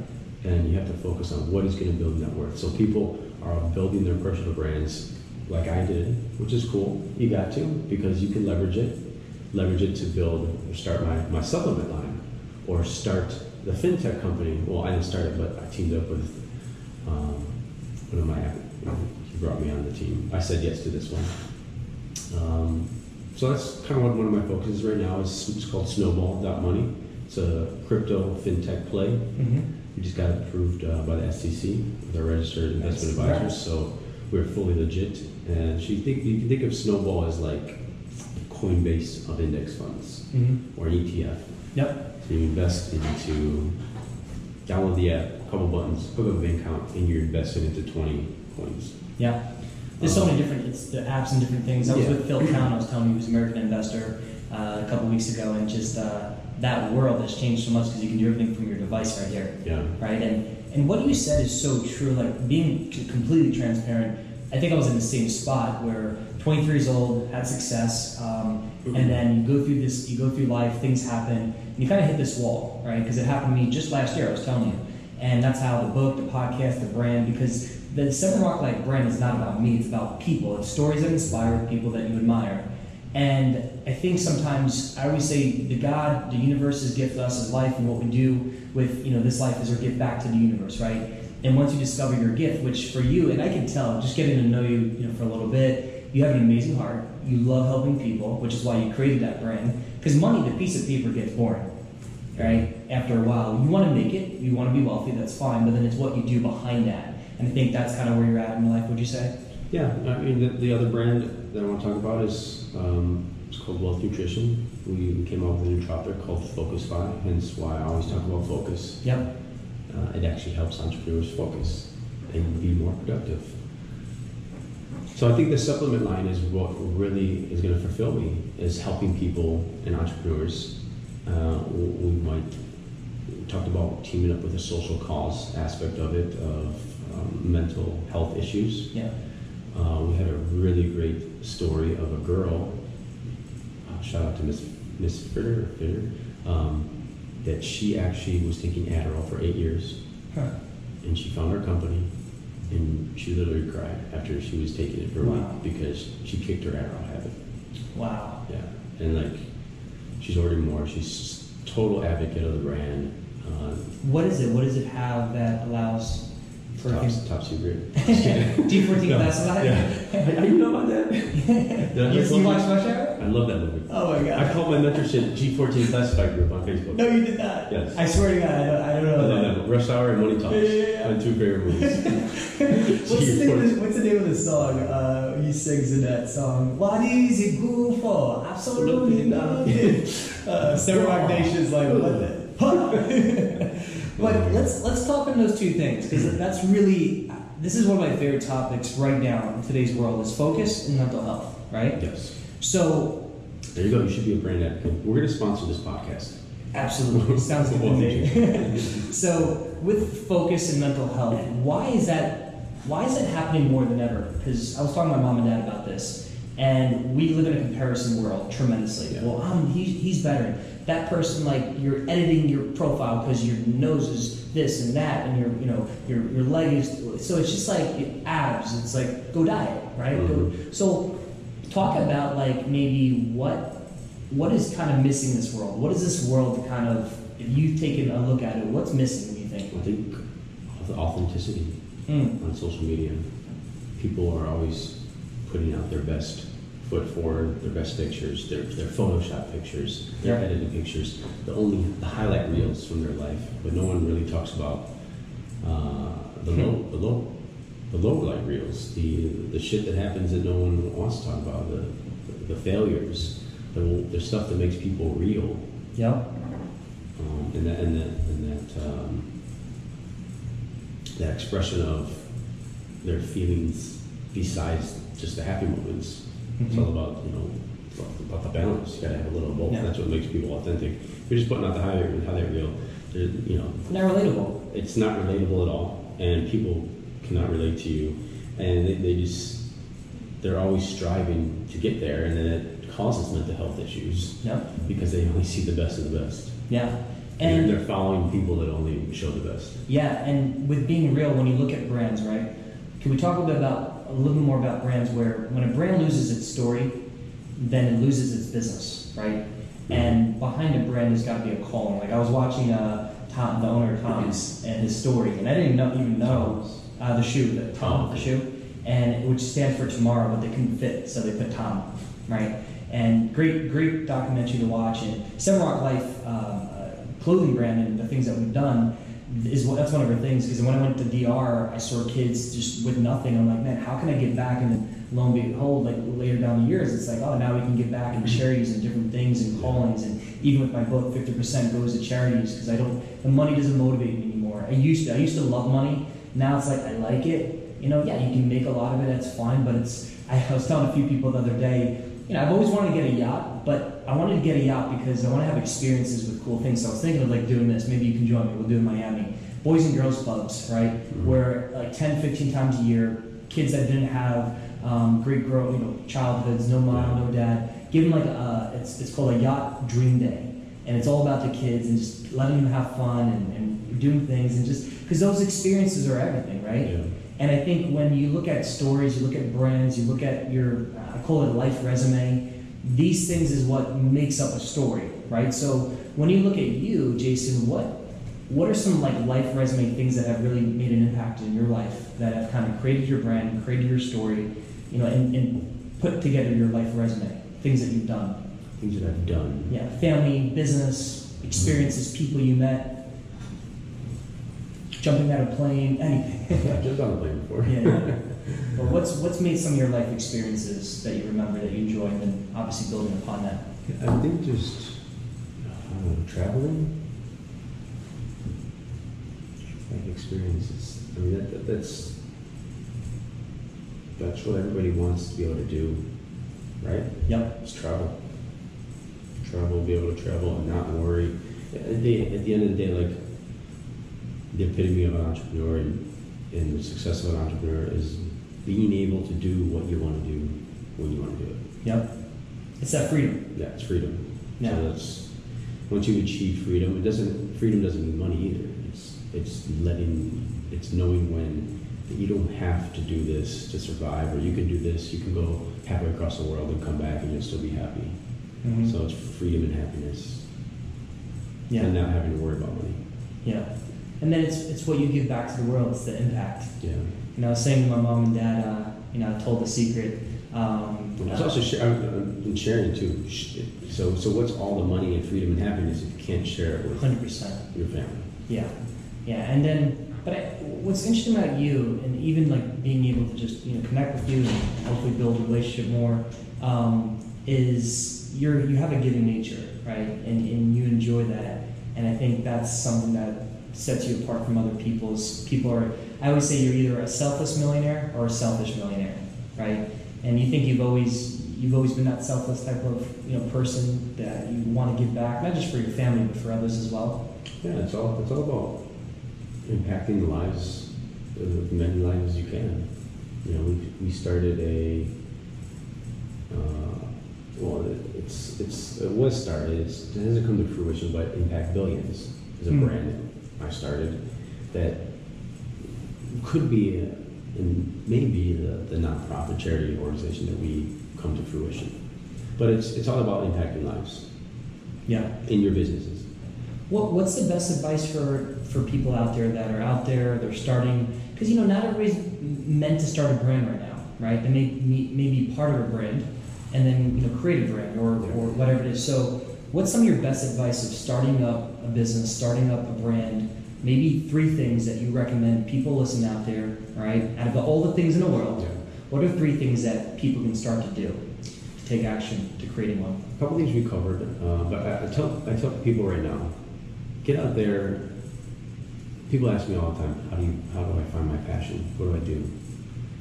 and you have to focus on what is going to build net worth. So people are building their personal brands like i did which is cool. You got to because you can leverage it. Leverage it to build or start my, my supplement line or start the fintech company. Well i didn't start it but i teamed up with um, one of my you know, he brought me on the team. I said yes to this one. Um, so that's kind of what one of my focuses right now is it's called Snowball.money. It's a crypto fintech play. Mm-hmm. We just got approved uh, by the SEC, the registered investment Nice. advisors. So we're fully legit. And so you think you can think of Snowball as like Coinbase of index funds Mm-hmm. or an ETF. Yep. So you invest into download the app, couple buttons, up a bank account, and you're invested into 20 coins. Yeah. There's so many different, it's the apps and different things. I was Yeah. with Phil Town, I was telling you, he was an American investor uh, a couple weeks ago, and just uh, that world has changed so much because you can do everything from your device right here, Yeah. right? And and what you said is so true. Like being completely transparent. I think I was in the same spot where 23 years old, had success, um, and then you go through this, you go through life, things happen, and you kind of hit this wall, right? Because it happened to me just last year. I was telling you, and that's how the book, the podcast, the brand, because the Seven Rock Life brand is not about me; it's about people. It's stories that inspire people that you admire. And I think sometimes I always say the God, the universe's gift to us is life, and what we do with you know this life is our gift back to the universe, right? And once you discover your gift, which for you, and I can tell just getting to know you, you know, for a little bit, you have an amazing heart. You love helping people, which is why you created that brand. Because money, the piece of paper gets boring, right? After a while, you want to make it, you want to be wealthy, that's fine. But then it's what you do behind that, and I think that's kind of where you're at in life. Would you say? Yeah, I mean, the, the other brand that I want to talk about is um, it's called Wealth Nutrition. We, we came up with a new chapter called Focus Fi, hence why I always talk about focus. Yep. Uh, it actually helps entrepreneurs focus and be more productive. So I think the supplement line is what really is going to fulfill me is helping people and entrepreneurs. Uh, we might talked about teaming up with a social cause aspect of it of um, mental health issues. Yeah. Uh, we had a really great story of a girl. Uh, shout out to Miss Miss Fitter, Fitter um, that she actually was taking Adderall for eight years, Huh. and she found our company, and she literally cried after she was taking it for a week because she kicked her Adderall habit. Wow. Yeah, and like she's ordering more. She's total advocate of the brand. Uh, What is it? What does it have that allows for top, things? top secret. G14 No. classified? Yeah. How you know about that? I You, you watch Rush Hour? I love that movie. Oh my god. I called my mentorship G14 Classified Group on Facebook. No, you did not. Yes. I swear to God, I don't, I don't I know. love that. Rush Hour and Money Talks. Yeah, yeah, yeah. My two favorite movies. what's, the name of the, what's the name of the song uh, he sings in that song? What is it good for? Absolutely nothing. uh, Seven Rock Nation's like, what the? But let's let's talk on those two things because mm-hmm. that's really this is one of my favorite topics right now in today's world is focus and mental health, right? Yes. So There you go. You should be a brand advocate. We're going to sponsor this podcast. Absolutely. Sounds good to me. so with focus and mental health, why is that why is that happening more than ever? Because I was talking to my mom and dad about this, and we live in a comparison world tremendously. Yeah. Well, um, he, he's better. That person, like, you're editing your profile because your nose is this and that, and your, you know, your, your leg is. So it's just like abs. It's like go diet, right? Go, so talk about like maybe what what is kind of missing this world? What is this world kind of, if you've taken a look at it, what's missing, do you think? I think the authenticity Mm. on social media. People are always putting out their best foot forward, their best pictures, their, their Photoshop pictures, their Yeah. edited pictures, the only the highlight reels from their life, but no one really talks about uh, the low, the low, the low light reels, the the shit that happens that no one wants to talk about, the the failures, the, the stuff that makes people real, Yep. um, and that and that and that um, that expression of their feelings besides just the happy moments. It's all mm-hmm. about you know about- the balance. You got to have a little of both. Yeah. That's what makes people authentic. If you're just putting out the highlight highlight reel. there- You know, Not relatable. it's not relatable at all, and people cannot relate to you, and they, they just they're always striving to get there, and then it causes mental health issues Yep. because they only see the best of the best. Yeah. And, And they're following people that only show the best. yeah, and with being real, when you look at brands, right? Can we talk a little bit about a little bit more about brands where when a brand loses its story, then it loses its business, right? And behind a brand, there's got to be a calling. Like I was watching uh, Tom, the owner of Tom's, and his story, and I didn't know, even know uh, the shoe, the Tom, the shoe, and which stands for tomorrow, but they couldn't fit, so they put Tom, right? And great, great documentary to watch. And Seven Rock Life um, uh, clothing brand and the things that we've done is what that's one of her things. Because when I went to DR, I saw kids just with nothing. I'm like, man, how can I give back? And then lo and behold, like later down the years, it's like, oh, now we can give back in charities and different things and callings. And even with my book, 50% goes to charities because I don't, the money doesn't motivate me anymore. I used to, I used to love money. Now it's like I like it. You know, yeah, you can make a lot of it. That's fine. But it's, I was telling a few people the other day, you know, I've always wanted to get a yacht, but I wanted to get a yacht because I want to have experiences with cool things. So I was thinking of like doing this. Maybe you can join me. We'll do it in Miami. Boys and girls clubs, right? Where like 10, 15 times a year, kids that didn't have um, great grow, you know, childhoods, no mom, no dad. Give them like a, it's, it's called a yacht dream day, and it's all about the kids and just letting them have fun and, and doing things and just because those experiences are everything, right? Yeah. And I think when you look at stories, you look at brands, you look at your, I call it a life resume. These things is what makes up a story, right? So when you look at you, Jason, what what are some like life resume things that have really made an impact in your life that have kind of created your brand, created your story, you know, and, and put together your life resume? Things that you've done. Things that I've done. Yeah, family, business, experiences, people you met, jumping out of a plane, anything. I've jumped on a plane before. yeah. But what's what's made some of your life experiences that you remember that you enjoy, and then obviously building upon that? I think just uh, traveling, like experiences. I mean, that, that, that's that's what everybody wants to be able to do, right? Yep. Just travel. Travel, be able to travel and not worry. At the, at the end of the day, like the epitome of an entrepreneur and, and the success of an entrepreneur is being able to do what you want to do when you want to do it. Yep. It's that freedom. Yeah, it's freedom. Yeah. So that's once you achieve freedom, it doesn't freedom doesn't mean money either. It's it's letting it's knowing when that you don't have to do this to survive, or you can do this. You can go halfway across the world and come back, and you'll still be happy. Mhm. So it's freedom and happiness, Yeah. and not having to worry about money. Yeah. And then it's it's what you give back to the world. It's the impact. Yeah. You know, I was saying to my mom and dad, uh, you know, I told the secret. Um, It's uh, also I'm, I'm sharing too. So so what's all the money and freedom and happiness if you can't share it with 100%. your family? Yeah, yeah, and then, but I, what's interesting about you, and even like being able to just you know connect with you and hopefully build a relationship more, um, is you're you have a giving nature, right? And and you enjoy that, and I think that's something that sets you apart from other people's. People are, I always say you're either a selfless millionaire or a selfish millionaire, right? And you think you've always you've always been that selfless type of you know person that you want to give back, not just for your family but for others as well. Yeah, it's all it's all about impacting the lives as many lives as you can. You know, we we started a uh, well, it- it's it's it was started. It's, it hasn't come to fruition, but Impact Billions is a Hmm. brand that I started that could be a, and maybe the, the nonprofit charity organization that we come to fruition. But it's it's all about impacting lives Yeah. in your businesses. What, what's the best advice for, for people out there that are out there, they're starting? Because, you know, not everybody's meant to start a brand right now, right? They may, may, be part of a brand and then, you know, create a brand or, or whatever it is. So, what's some of your best advice of starting up a business, starting up a brand? Maybe three things that you recommend people listen out there, right? Out of all the things in the world, what are three things that people can start to do to take action to creating one? A couple things we covered, uh, but I, I tell I tell people right now, get out there. People ask me all the time, how do you how do I find my passion? What do I do?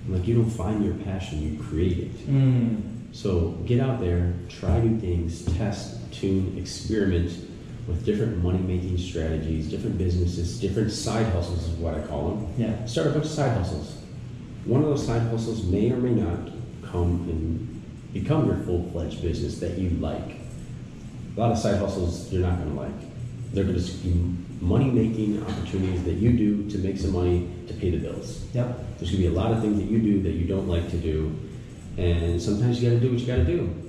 I'm like, you don't find your passion, you create it. Mm. So get out there, try new things, test, tune, experiment with different money making strategies, different businesses, different side hustles is what I call them. Yeah. Start a bunch of side hustles. One of those side hustles may or may not come and become your full fledged business that you like. A lot of side hustles you're not going to like. They're going to be money making opportunities that you do to make some money to pay the bills. Yep. There's going to be a lot of things that you do that you don't like to do, and sometimes you got to do what you got to do.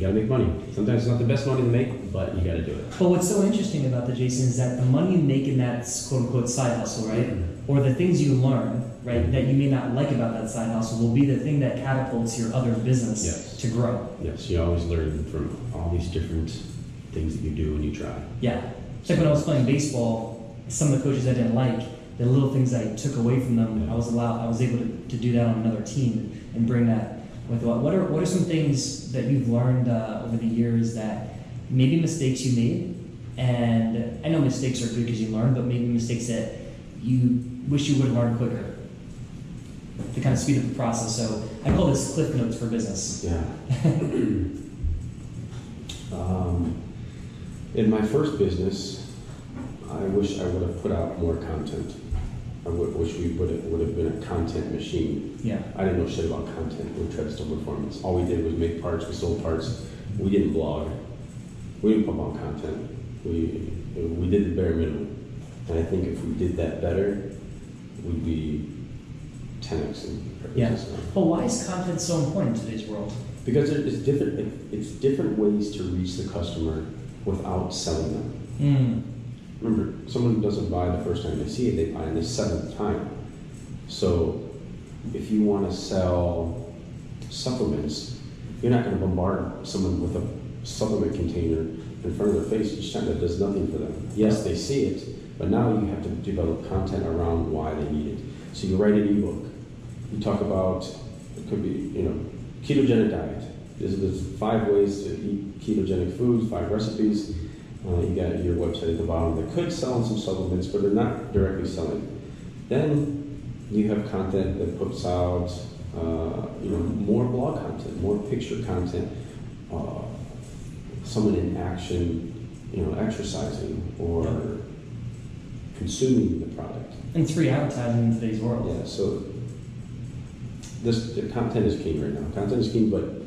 You got to make money. Sometimes it's not the best money to make, but you got to do it. But what's so interesting about the Jason is that the money you make in that quote unquote side hustle, right? Mm-hmm. Or the things you learn, right, mm-hmm. that you may not like about that side hustle will be the thing that catapults your other business Yes. to grow. Yes, you always learn from all these different things that you do and you try. Yeah. It's like when I was playing baseball, some of the coaches I didn't like, the little things I took away from them, I was allowed I was able to, to do that on another team and bring that with what what are what are some things that you've learned uh, over the years that maybe mistakes you made and I know mistakes are good because you learn, but maybe mistakes that you wish you would have learned quicker to kind of speed up the process. So I call this cliff notes for business. Yeah. um, in my first business, I wish I would have put out more content. I wish we would have, would have been a content machine. Yeah. I didn't know shit about content with Treadstone Performance. All we did was make parts, we sold parts. We didn't blog. We didn't pump out content. We, we did the bare minimum. And I think if we did that better, we'd be 10x in our Yeah. business now. But why is content so important in today's world? Because it- it's different, it- it's different ways to reach the customer without selling them. Mm. Remember, someone doesn't buy the first time they see it, they buy it the seventh time. So if you want to sell supplements, you're not going to bombard someone with a supplement container in front of their face each time. That does nothing for them. Yes, they see it, but now you have to develop content around why they need it. So you write an ebook. You talk about it could be you know ketogenic diet. There's, there's five ways to eat ketogenic foods, five recipes. Uh, you got your website at the bottom that could sell some supplements, but they're not directly selling. Then you have content that puts out, uh, you know, more blog content, more picture content, uh, someone in action, you know, exercising or consuming the product. And three, advertising in today's world. Yeah, so this the content is king right now. Content is king, but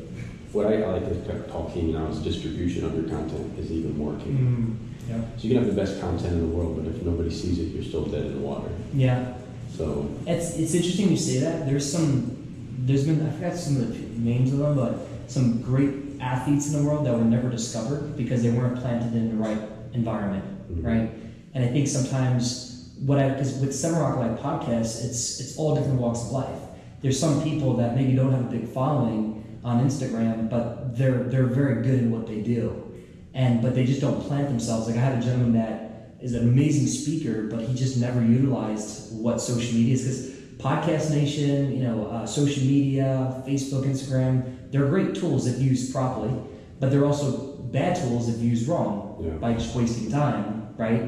what I like to call king now is distribution of your content is even more king. Mm. Yeah. So you can have the best content in the world, but if nobody sees it, you're still dead in the water. Yeah. So It's it's interesting you say that. There's some there's been I forgot some of the names of them, but some great athletes in the world that were never discovered because they weren't planted in the right environment, Mhm. right? And I think sometimes what I because with Seven Rock Life podcast, it's it's all different walks of life. There's some people that maybe don't have a big following on Instagram, but they're they're very good in what they do, and but they just don't plant themselves. Like I had a gentleman that is an amazing speaker, but he just never utilized what social media is because Podcast Nation, you know, uh, social media, Facebook, Instagram, they're great tools if used properly, but they're also bad tools if used wrong Yeah. by just wasting time, right?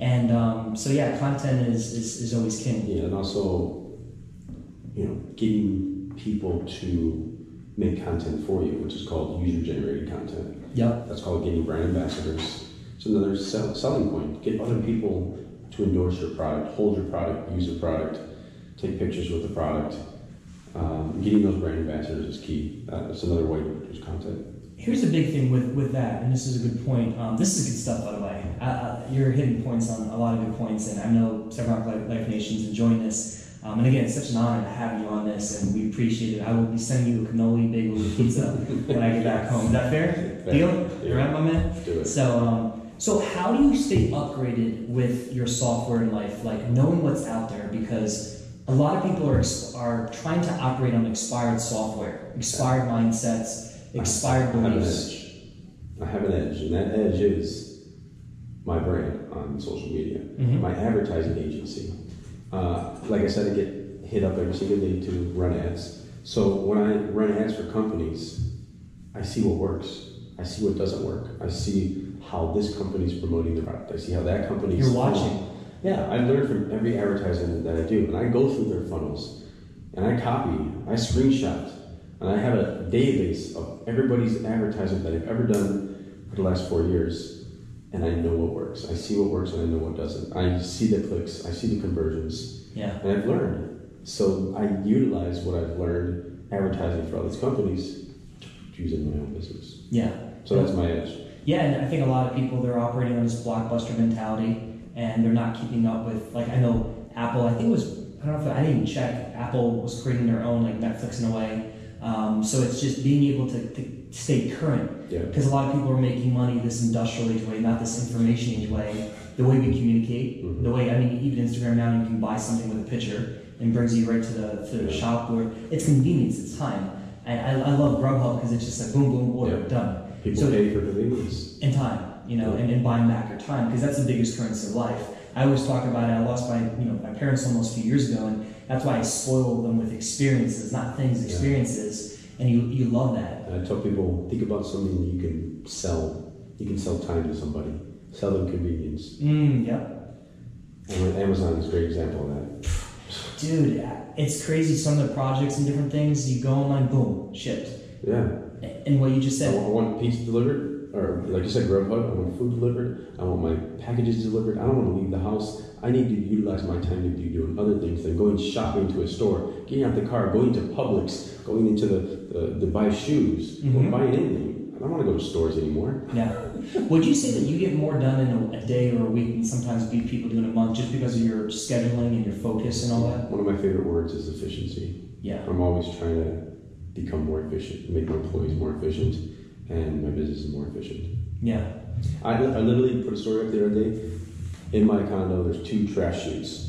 And um, so yeah, content is, is, is always king. yeah, and also, you know, getting people to make content for you, which is called user-generated content. Yep. That's called getting brand ambassadors. It's another sell, selling point. Get other people to endorse your product, hold your product, use your product, take pictures with the product. Um, getting those brand ambassadors is key. Uh, that's another way to produce content. Here's a big thing with, with that, and this is a good point. Um, this is good stuff, by the way. Uh, uh, you're hitting points on a lot of good points, and I know several Life Nation's enjoying this. Um, and again, it's such an honor to have you on this, and we appreciate it. I will be sending you a cannoli bagel and pizza when I get back home. Is that fair? Fair. Deal? Yeah. Right, my man? Do it. So, um, so how do you stay upgraded with your software in life, like knowing what's out there? Because a lot of people are are trying to operate on expired software, expired mindsets, expired I have an edge. I have an edge, and that edge is my brand on social media, Mhm. my advertising agency. Uh, like I said, I get hit up every single day to run ads. So when I run ads for companies, I see what works. I see what doesn't work. I see how this company is promoting the product. I see how that company is You're watching. Yeah, I learn from every advertising that I do, and I go through their funnels, and I copy, I screenshot, and I have a database of everybody's advertising that I've ever done for the last four years, and I know what works. I see what works, and I know what doesn't. I see the clicks, I see the conversions, Yeah. and I've learned. So I utilize what I've learned advertising for all these companies to use in my own business. Yeah. So that's my edge. Yeah, and I think a lot of people they're operating on this blockbuster mentality, and they're not keeping up with. Like I know Apple. I think it was. I don't know if I didn't even check. Apple was creating their own like Netflix in a way. Um, so it's just being able to, to stay current Yeah. because a lot of people are making money this industrial age way, not this information age way. The way we communicate, Mhm. the way I mean, even Instagram now, you can buy something with a picture and brings you right to the to the Yeah. shop where it's convenience, it's time. And I, I love Grubhub because it's just like boom, boom, order, Yeah. done People So- pay for convenience. and time, you know, and, and buying back your time because that's the biggest currency of life. I always talk about it. I lost my, you know, my parents almost a few years ago, and that's why I spoil them with experiences, not things, Yeah. experiences. And you, you love that. And I tell people, think about something that you can sell. You can sell time to somebody. Sell them convenience. Mm, yep. And Amazon is a great example of that. Dude, it's crazy. Some of the projects and different things, you go online, boom, shipped. Yeah. And what you just I said, want- I want pizza delivered. Or like you said, Grubhub. I want food delivered. I want my packages delivered. I don't want to leave the house. I need to utilize my time to be doing other things than going shopping to a store, getting out the car, going to Publix, going into the, the to buy shoes, Mhm. or buying anything. I don't want to go to stores anymore. Yeah. Would you say that you get more done in a, a day or a week and sometimes beat people do in a month just because of your scheduling and your focus and all that? One of my favorite words is efficiency. Yeah. I'm always trying to become more efficient, make my employees more efficient, and my business is more efficient. Yeah. I, I literally put a story up the other day. In my condo, there's two trash chutes.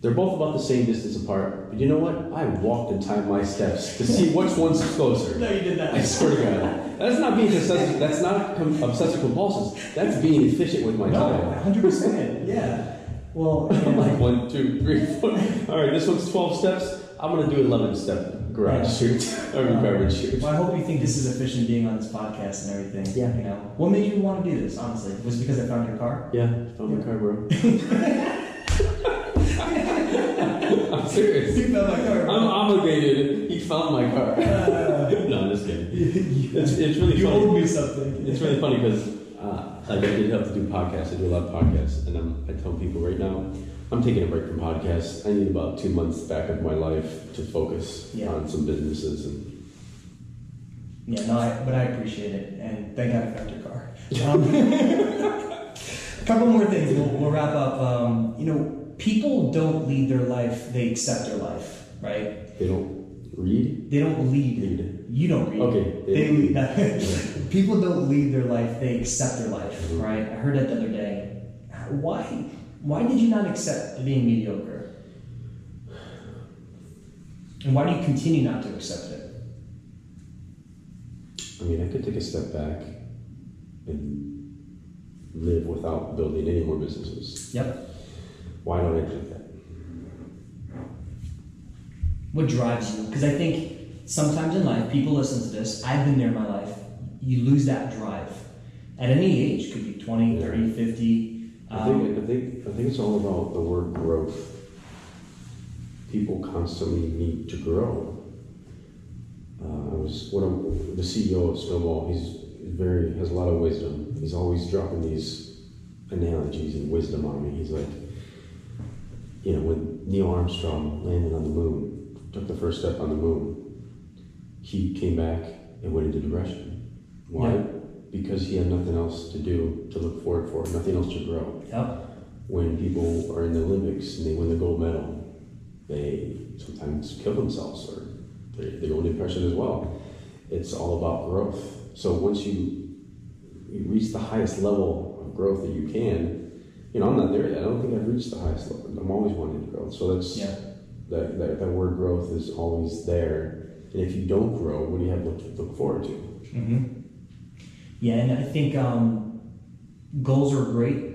They're both about the same distance apart, but you know what? I walked and timed my steps to see which one's closer. No, you did that. I swear to God. That's not being obsessive. That's not com- obsessive compulsive. That's being efficient with my No, time. 100%. Yeah. Well, like, one, two, three, four. All right, this one's 12 steps. I'm gonna do 11 step garage Yeah. chute or garbage chute. well, I hope you think this is efficient being on this podcast and everything. Yeah. You know, what made you want to do this? Honestly, was it because I found your car? Yeah, I found my car, bro. I'm serious. You found my car. I'm obligated. He found my car. no, I'm just kidding. It's, it's really you funny. owed me something. It's really funny because uh, like I did have to do podcasts. I do a lot of podcasts, and I'm, I tell people right now, I'm taking a break from podcasts. I need about two months back of my life to focus Yeah. on some businesses and. Yeah, no, I, but I appreciate it, and thank God I found your car. Um, a couple more things, we'll, we'll wrap up. Um, you know, people don't lead their life; they accept their life, right? They don't read. They don't lead. Lead. You don't read. Okay, They they- lead. people don't lead their life; they accept their life, Mhm. right? I heard that the other day. Why? Why did you not accept being mediocre? And why do you continue not to accept it? I mean, I could take a step back and live without building any more businesses. Yep. Why don't I do that? What drives you? Because I think sometimes in life, people listen to this. I've been there in my life. You lose that drive. At any age, could be 20, 30, 50. I Um, think, I think I think it's all about the word growth. People constantly need to grow. Uh, I was one of the CEO of Snowball. He's very has a lot of wisdom. He's always dropping these analogies and wisdom on me. He's like, you know, when Neil Armstrong landed on the moon, took the first step on the moon, he came back and went into depression. Why? Yeah. Because he had nothing else to do to look forward for, nothing else to grow Yep. when people are in the Olympics and they win the gold medal, they sometimes kill themselves or they, they go into depression as well. It's all about growth. So once you, you reach the highest level of growth that you can, you know, I'm not there yet. I don't think I've reached the highest level. I'm always wanting to grow. So that's Yeah. that, that, that word growth is always there. And if you don't grow, what do you have to look, look forward to? hmm Yeah, and I think um, goals are great,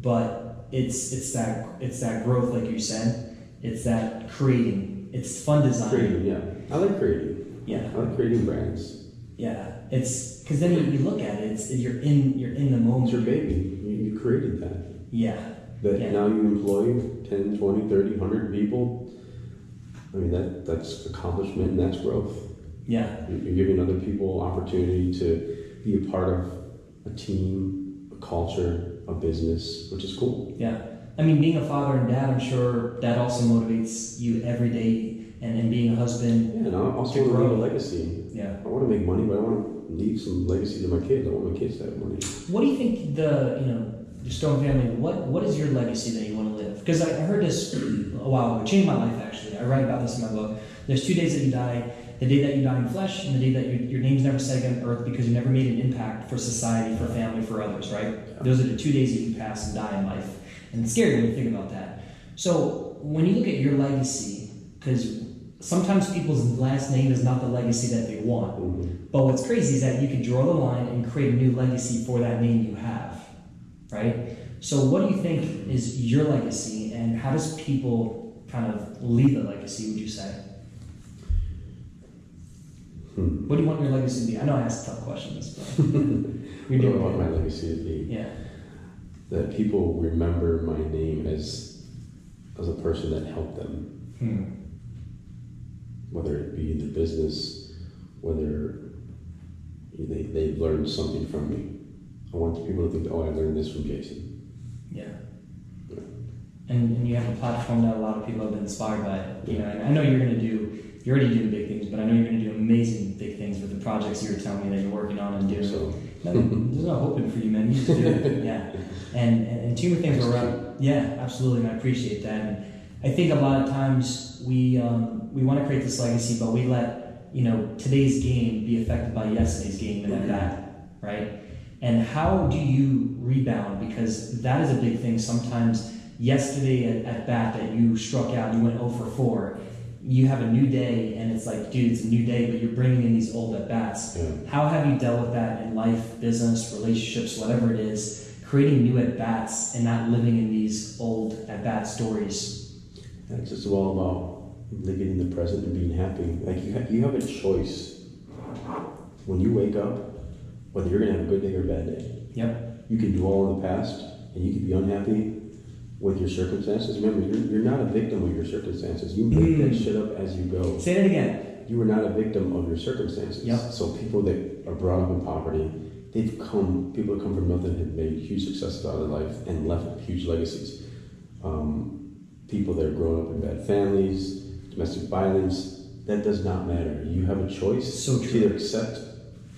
but it's it's that it's that growth, like you said. It's that creating. It's fun design. Creating, yeah. I like creating. Yeah, I like creating brands. yeah. It's because then you, you look at it. It's you're in you're in the It's moment. your baby. You, you created that. Yeah, that Yeah. now you employ 10 20 30 100 people i mean that that's accomplishment and that's growth yeah, you're giving other people opportunity to be a part of a team a culture a business which is cool yeah. I mean, being a father and dad, I'm sure that also motivates you every day, and, and being a husband. yeah and i also want to leave a legacy Yeah. i want to make money but i want to leave some legacy to my kids i want my kids to have money What do you think the you know your Stone family? What what is your legacy that you want to live? Because I, I heard this a while ago. It changed my life actually. I write about this in my book. There's two days that you die: the day that you die in flesh, and the day that your, your name's never said again on earth because you never made an impact for society, for family, for others. Right? Those are the two days that you pass and die in life, and it's scary when you think about that. So when you look at your legacy, because sometimes people's last name is not the legacy that they want. Mhm. But what's crazy is that you can draw the line and create a new legacy for that name you have, right? So, what do you think is your legacy, and how does people kind of leave a legacy? Would you say? Hmm. What do you want your legacy to be? I know I asked tough questions, but we do I want my legacy to be Yeah, that people remember my name as as a person that helped them hmm. whether it be in their business, whether they, they learned something from me. I want people to think, oh, I learned this from Jason. Yeah. And, and you have a platform that a lot of people have been inspired by. You know, and I know you're going to do, you're already doing big things, but I know you're going to do amazing big things with the projects you were telling me that you're working on and doing. So, there's no hoping for you, man. You just do it. Yeah. And, and, and two more things were around. Yeah, absolutely. And I appreciate that. And I think a lot of times we, um, we want to create this legacy, but we let, you know, today's game be affected by yesterday's game and at that, right? And how do you rebound? Because that is a big thing. Sometimes yesterday at, at bat that you struck out, you went 0 for 4. You have a new day, and it's like, dude, it's a new day, but you're bringing in these old at bats. yeah. How have you dealt with that in life, business, relationships, whatever it is, creating new at bats and not living in these old at bat stories? It's just all about living in the present and being happy. Like you, ha- you have a choice when you wake up whether you're gonna have a good day or a bad day. Yep. You can dwell in the past, and you can be unhappy with your circumstances. Remember, you're, you're not a victim of your circumstances. You make that Mm. shit up as you go. Say that again. You are not a victim of your circumstances. Yep. So people that are brought up in poverty, they've come. People that come from nothing have made huge successes out of their life and left huge legacies. Um, people that are growing up in bad families, domestic violence, that does not matter. You have a choice So to either accept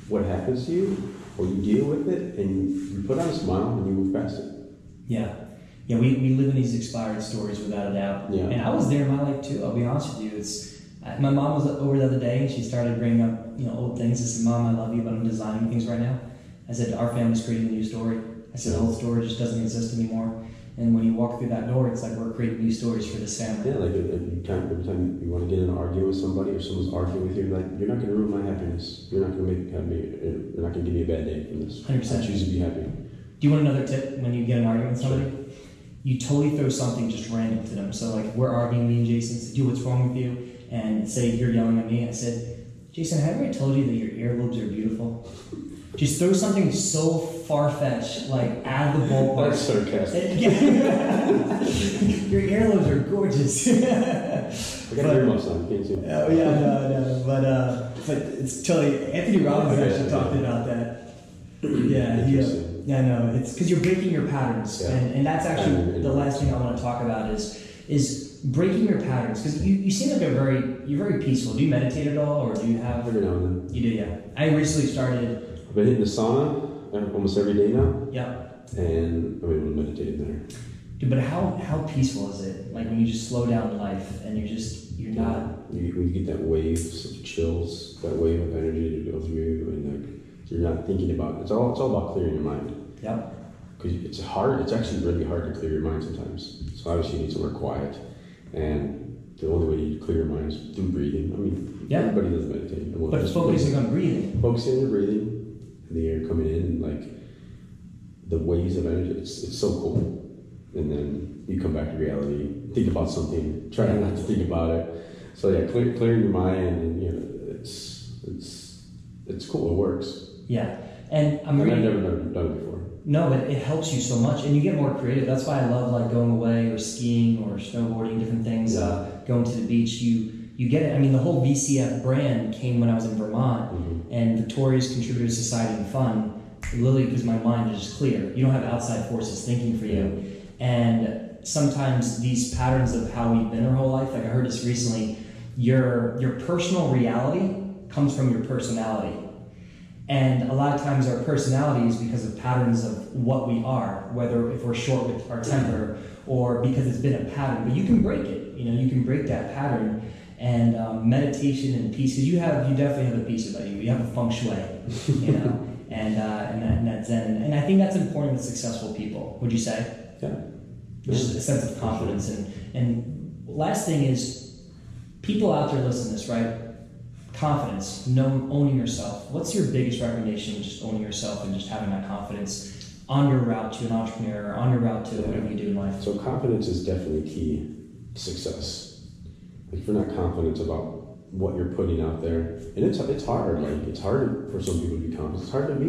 what happens to you or you deal with it and you put on a smile and you move past it. Yeah. Yeah, we, we live in these expired stories without a doubt. Yeah. And I was there in my life too, I'll be honest with you. It's I- my mom was over the other day and she started bringing up, you know, old things. I said, Mom, I love you, but I'm designing things right now. I said, Our family's creating a new story. I said, the old story just doesn't exist anymore. And when you walk through that door, it's like we're creating new stories for this family. Yeah, like uh, every time, every time you want to get in an argument with somebody or someone's arguing with you, like you're not going to ruin my happiness. You're not going to make me. Uh, you're not going to give me a bad day from this. 100%. I choose to be happy. Do you want another tip when you get in an argument with somebody? You totally throw something just random to them. So like we're arguing, me and Jason said, "Dude, what's wrong with you?" And say you're yelling at me. I said, "Jason, have I ever told you that your earlobes are beautiful?" Just throw something so far fetched, like out of the ballpark. That's sarcastic. your earlobes are gorgeous. I got earmuffs on. Can't see. Oh yeah, no, no, but uh, but it's totally. Anthony Robbins actually talked about that. Yeah, he, Interesting. Yeah, no, it's because you're breaking your patterns, Yeah. and, and that's actually And- the last thing I want to talk about is is breaking your patterns because you, you seem like a very you're very peaceful. Do you meditate at all, or do you have? Every now and then. You do, yeah. I recently started. I've been hitting the sauna almost every day now, Yeah, and I'm able to meditate in there. dude, but how how peaceful is it? Like when you just slow down life and you're just you're not. You, when you get that wave of chills, that wave of energy that goes through you, and like you're not thinking about it's all it's all about clearing your mind. Yep. because it's hard. It's actually really hard to clear your mind sometimes. So obviously you need somewhere quiet, and the only way you clear your mind is through breathing. I mean, Yeah. everybody does meditate. we'll But just focusing on breathing. focusing on your breathing, and the air coming in, and like the waves of energy. It's it's so cool. And then you come back to reality, think about something, try not to think about it. So yeah, clear, clearing your mind, and you know, it's it's it's cool. It works. Yeah, and I'm I've never done, done it before. No, but it helps you so much, and you get more creative. That's why I love like going away or skiing or snowboarding, different things. Uh, going to the beach, you you get it. I mean, the whole VCF brand came when I was in Vermont, Mhm. and Victoria's Contributor Society and Fun. Literally, because my mind is just clear. You don't have outside forces thinking for you, and sometimes these patterns of how we've been our whole life. Like I heard this recently. Your your personal reality comes from your personality. And a lot of times our personality is because of patterns of what we are, whether if we're short with our temper or because it's been a pattern. But you can break it. You know, you can break that pattern. And um, meditation and peace, because you have, you definitely have a peace about you. You have a feng shui, you know, and uh, and, that, and that zen. And I think that's important with successful people. Would you say? Yeah. just a sense of confidence. And and last thing is, people out there listen to this, right? Confidence, know, owning yourself. What's your biggest recommendation? Just owning yourself and just having that confidence on your route to an entrepreneur, on your route to whatever you do in life. So confidence is definitely key to success. If you're not confident about what you're putting out there, and it's it's hard. Like it's hard for some people to be confident. It's hard to be.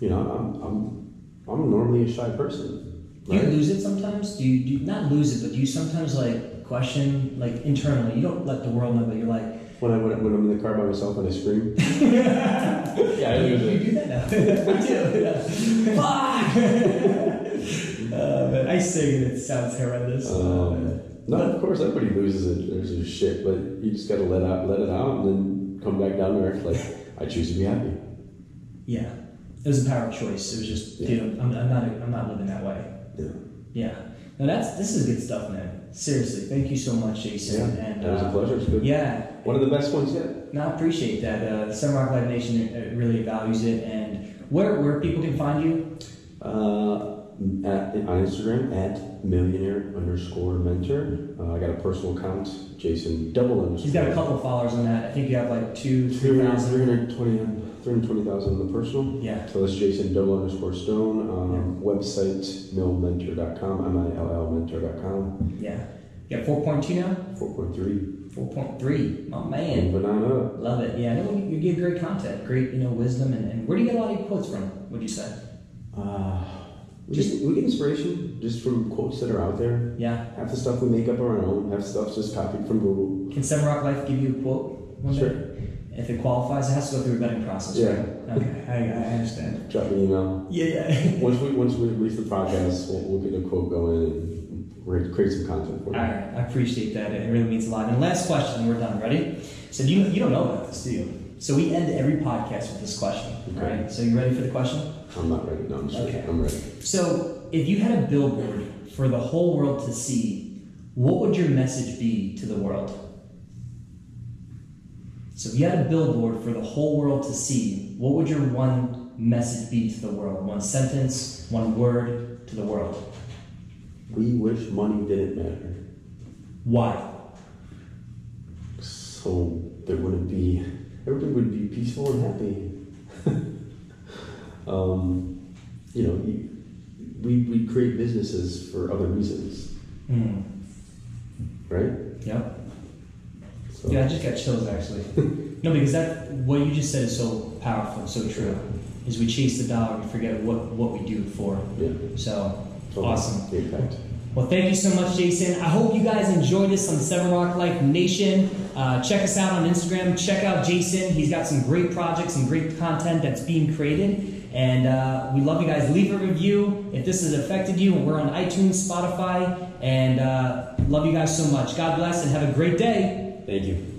You know, I'm I'm I'm normally a shy person. Do you lose it sometimes? Do you, do you not lose it, but do you sometimes like question like internally? You don't let the world know, but you're like, When I when, I- when I'm in the car by myself and I scream. yeah, I you, lose you do that now. I do. Yeah. Fuck. uh, but I sing and it sounds horrendous. Um, no, of course everybody loses it. There's their shit, but you just gotta let out, let it out, and then come back down to earth. Like I choose to be happy. yeah, it was a power of choice. It was just, dude, I'm, I'm not, I'm not living that way. Yeah, Yeah. No, that's this is good stuff, man. Seriously, thank you so much, Jason. yeah. And That was a uh, pleasure. It's good. yeah, One of the best ones yet. no, I appreciate that. Uh, Seven Rock Life Nation uh, really values it. And where where people can find you? Uh, at, on Instagram at millionaire underscore mentor. Uh, I got a personal account, Jason double underscore. He's got a couple of followers on that. I think you have like two, three thousand. 320 320,000 on the personal. Yeah. So that's Jason double underscore stone. Um, Website millmentor.com, M-I-L-L mentor.com. Yeah. You got four point two now. 4.3. Four point three. My man. Up. Love it. Yeah. No, you, you give great content, great you know wisdom, and, and where do you get a lot of your quotes from? Would you say? Uh, we, just, we get inspiration just from quotes that are out there. Yeah. Half the stuff we make up our own, half the stuff's just copied from Google. Can Seven Rock Life give you a quote Sure. day? If it qualifies, it has to go through a vetting process. Yeah. Right? Okay. I, I understand. Drop me an email. Yeah. Yeah. Once we once we release the podcast, we'll, we'll get a quote going and we'll create some content for All you. right, I appreciate that. It really means a lot. And last question, we're done. Ready? So you you don't know about this, do you? So we end every podcast with this question. All Okay. right. So you ready for the question? I'm not ready. No, I'm just Okay. I'm ready. So if you had a billboard for the whole world to see, what would your message be to the world? So if you had a billboard for the whole world to see, what would your one message be to the world? One sentence, one word to the world. We wish money didn't matter, Why? so there wouldn't be everybody would be peaceful and happy. um, you know, we we create businesses for other reasons, Hmm. right? Yep. So, Yeah, I just got chills actually. no, because that what you just said is so powerful, so true. Is we chase the dollar, we forget what what we do it for. yeah. So Totally. awesome. Impact. Well, thank you so much, Jason. I hope you guys enjoyed this on Seven Rock Life Nation. Uh, check us out on Instagram. Check out Jason. He's got some great projects and great content that's being created. And uh, we love you guys. Leave a review if this has affected you. And we're on iTunes, Spotify. And uh, love you guys so much. God bless and have a great day. Thank you.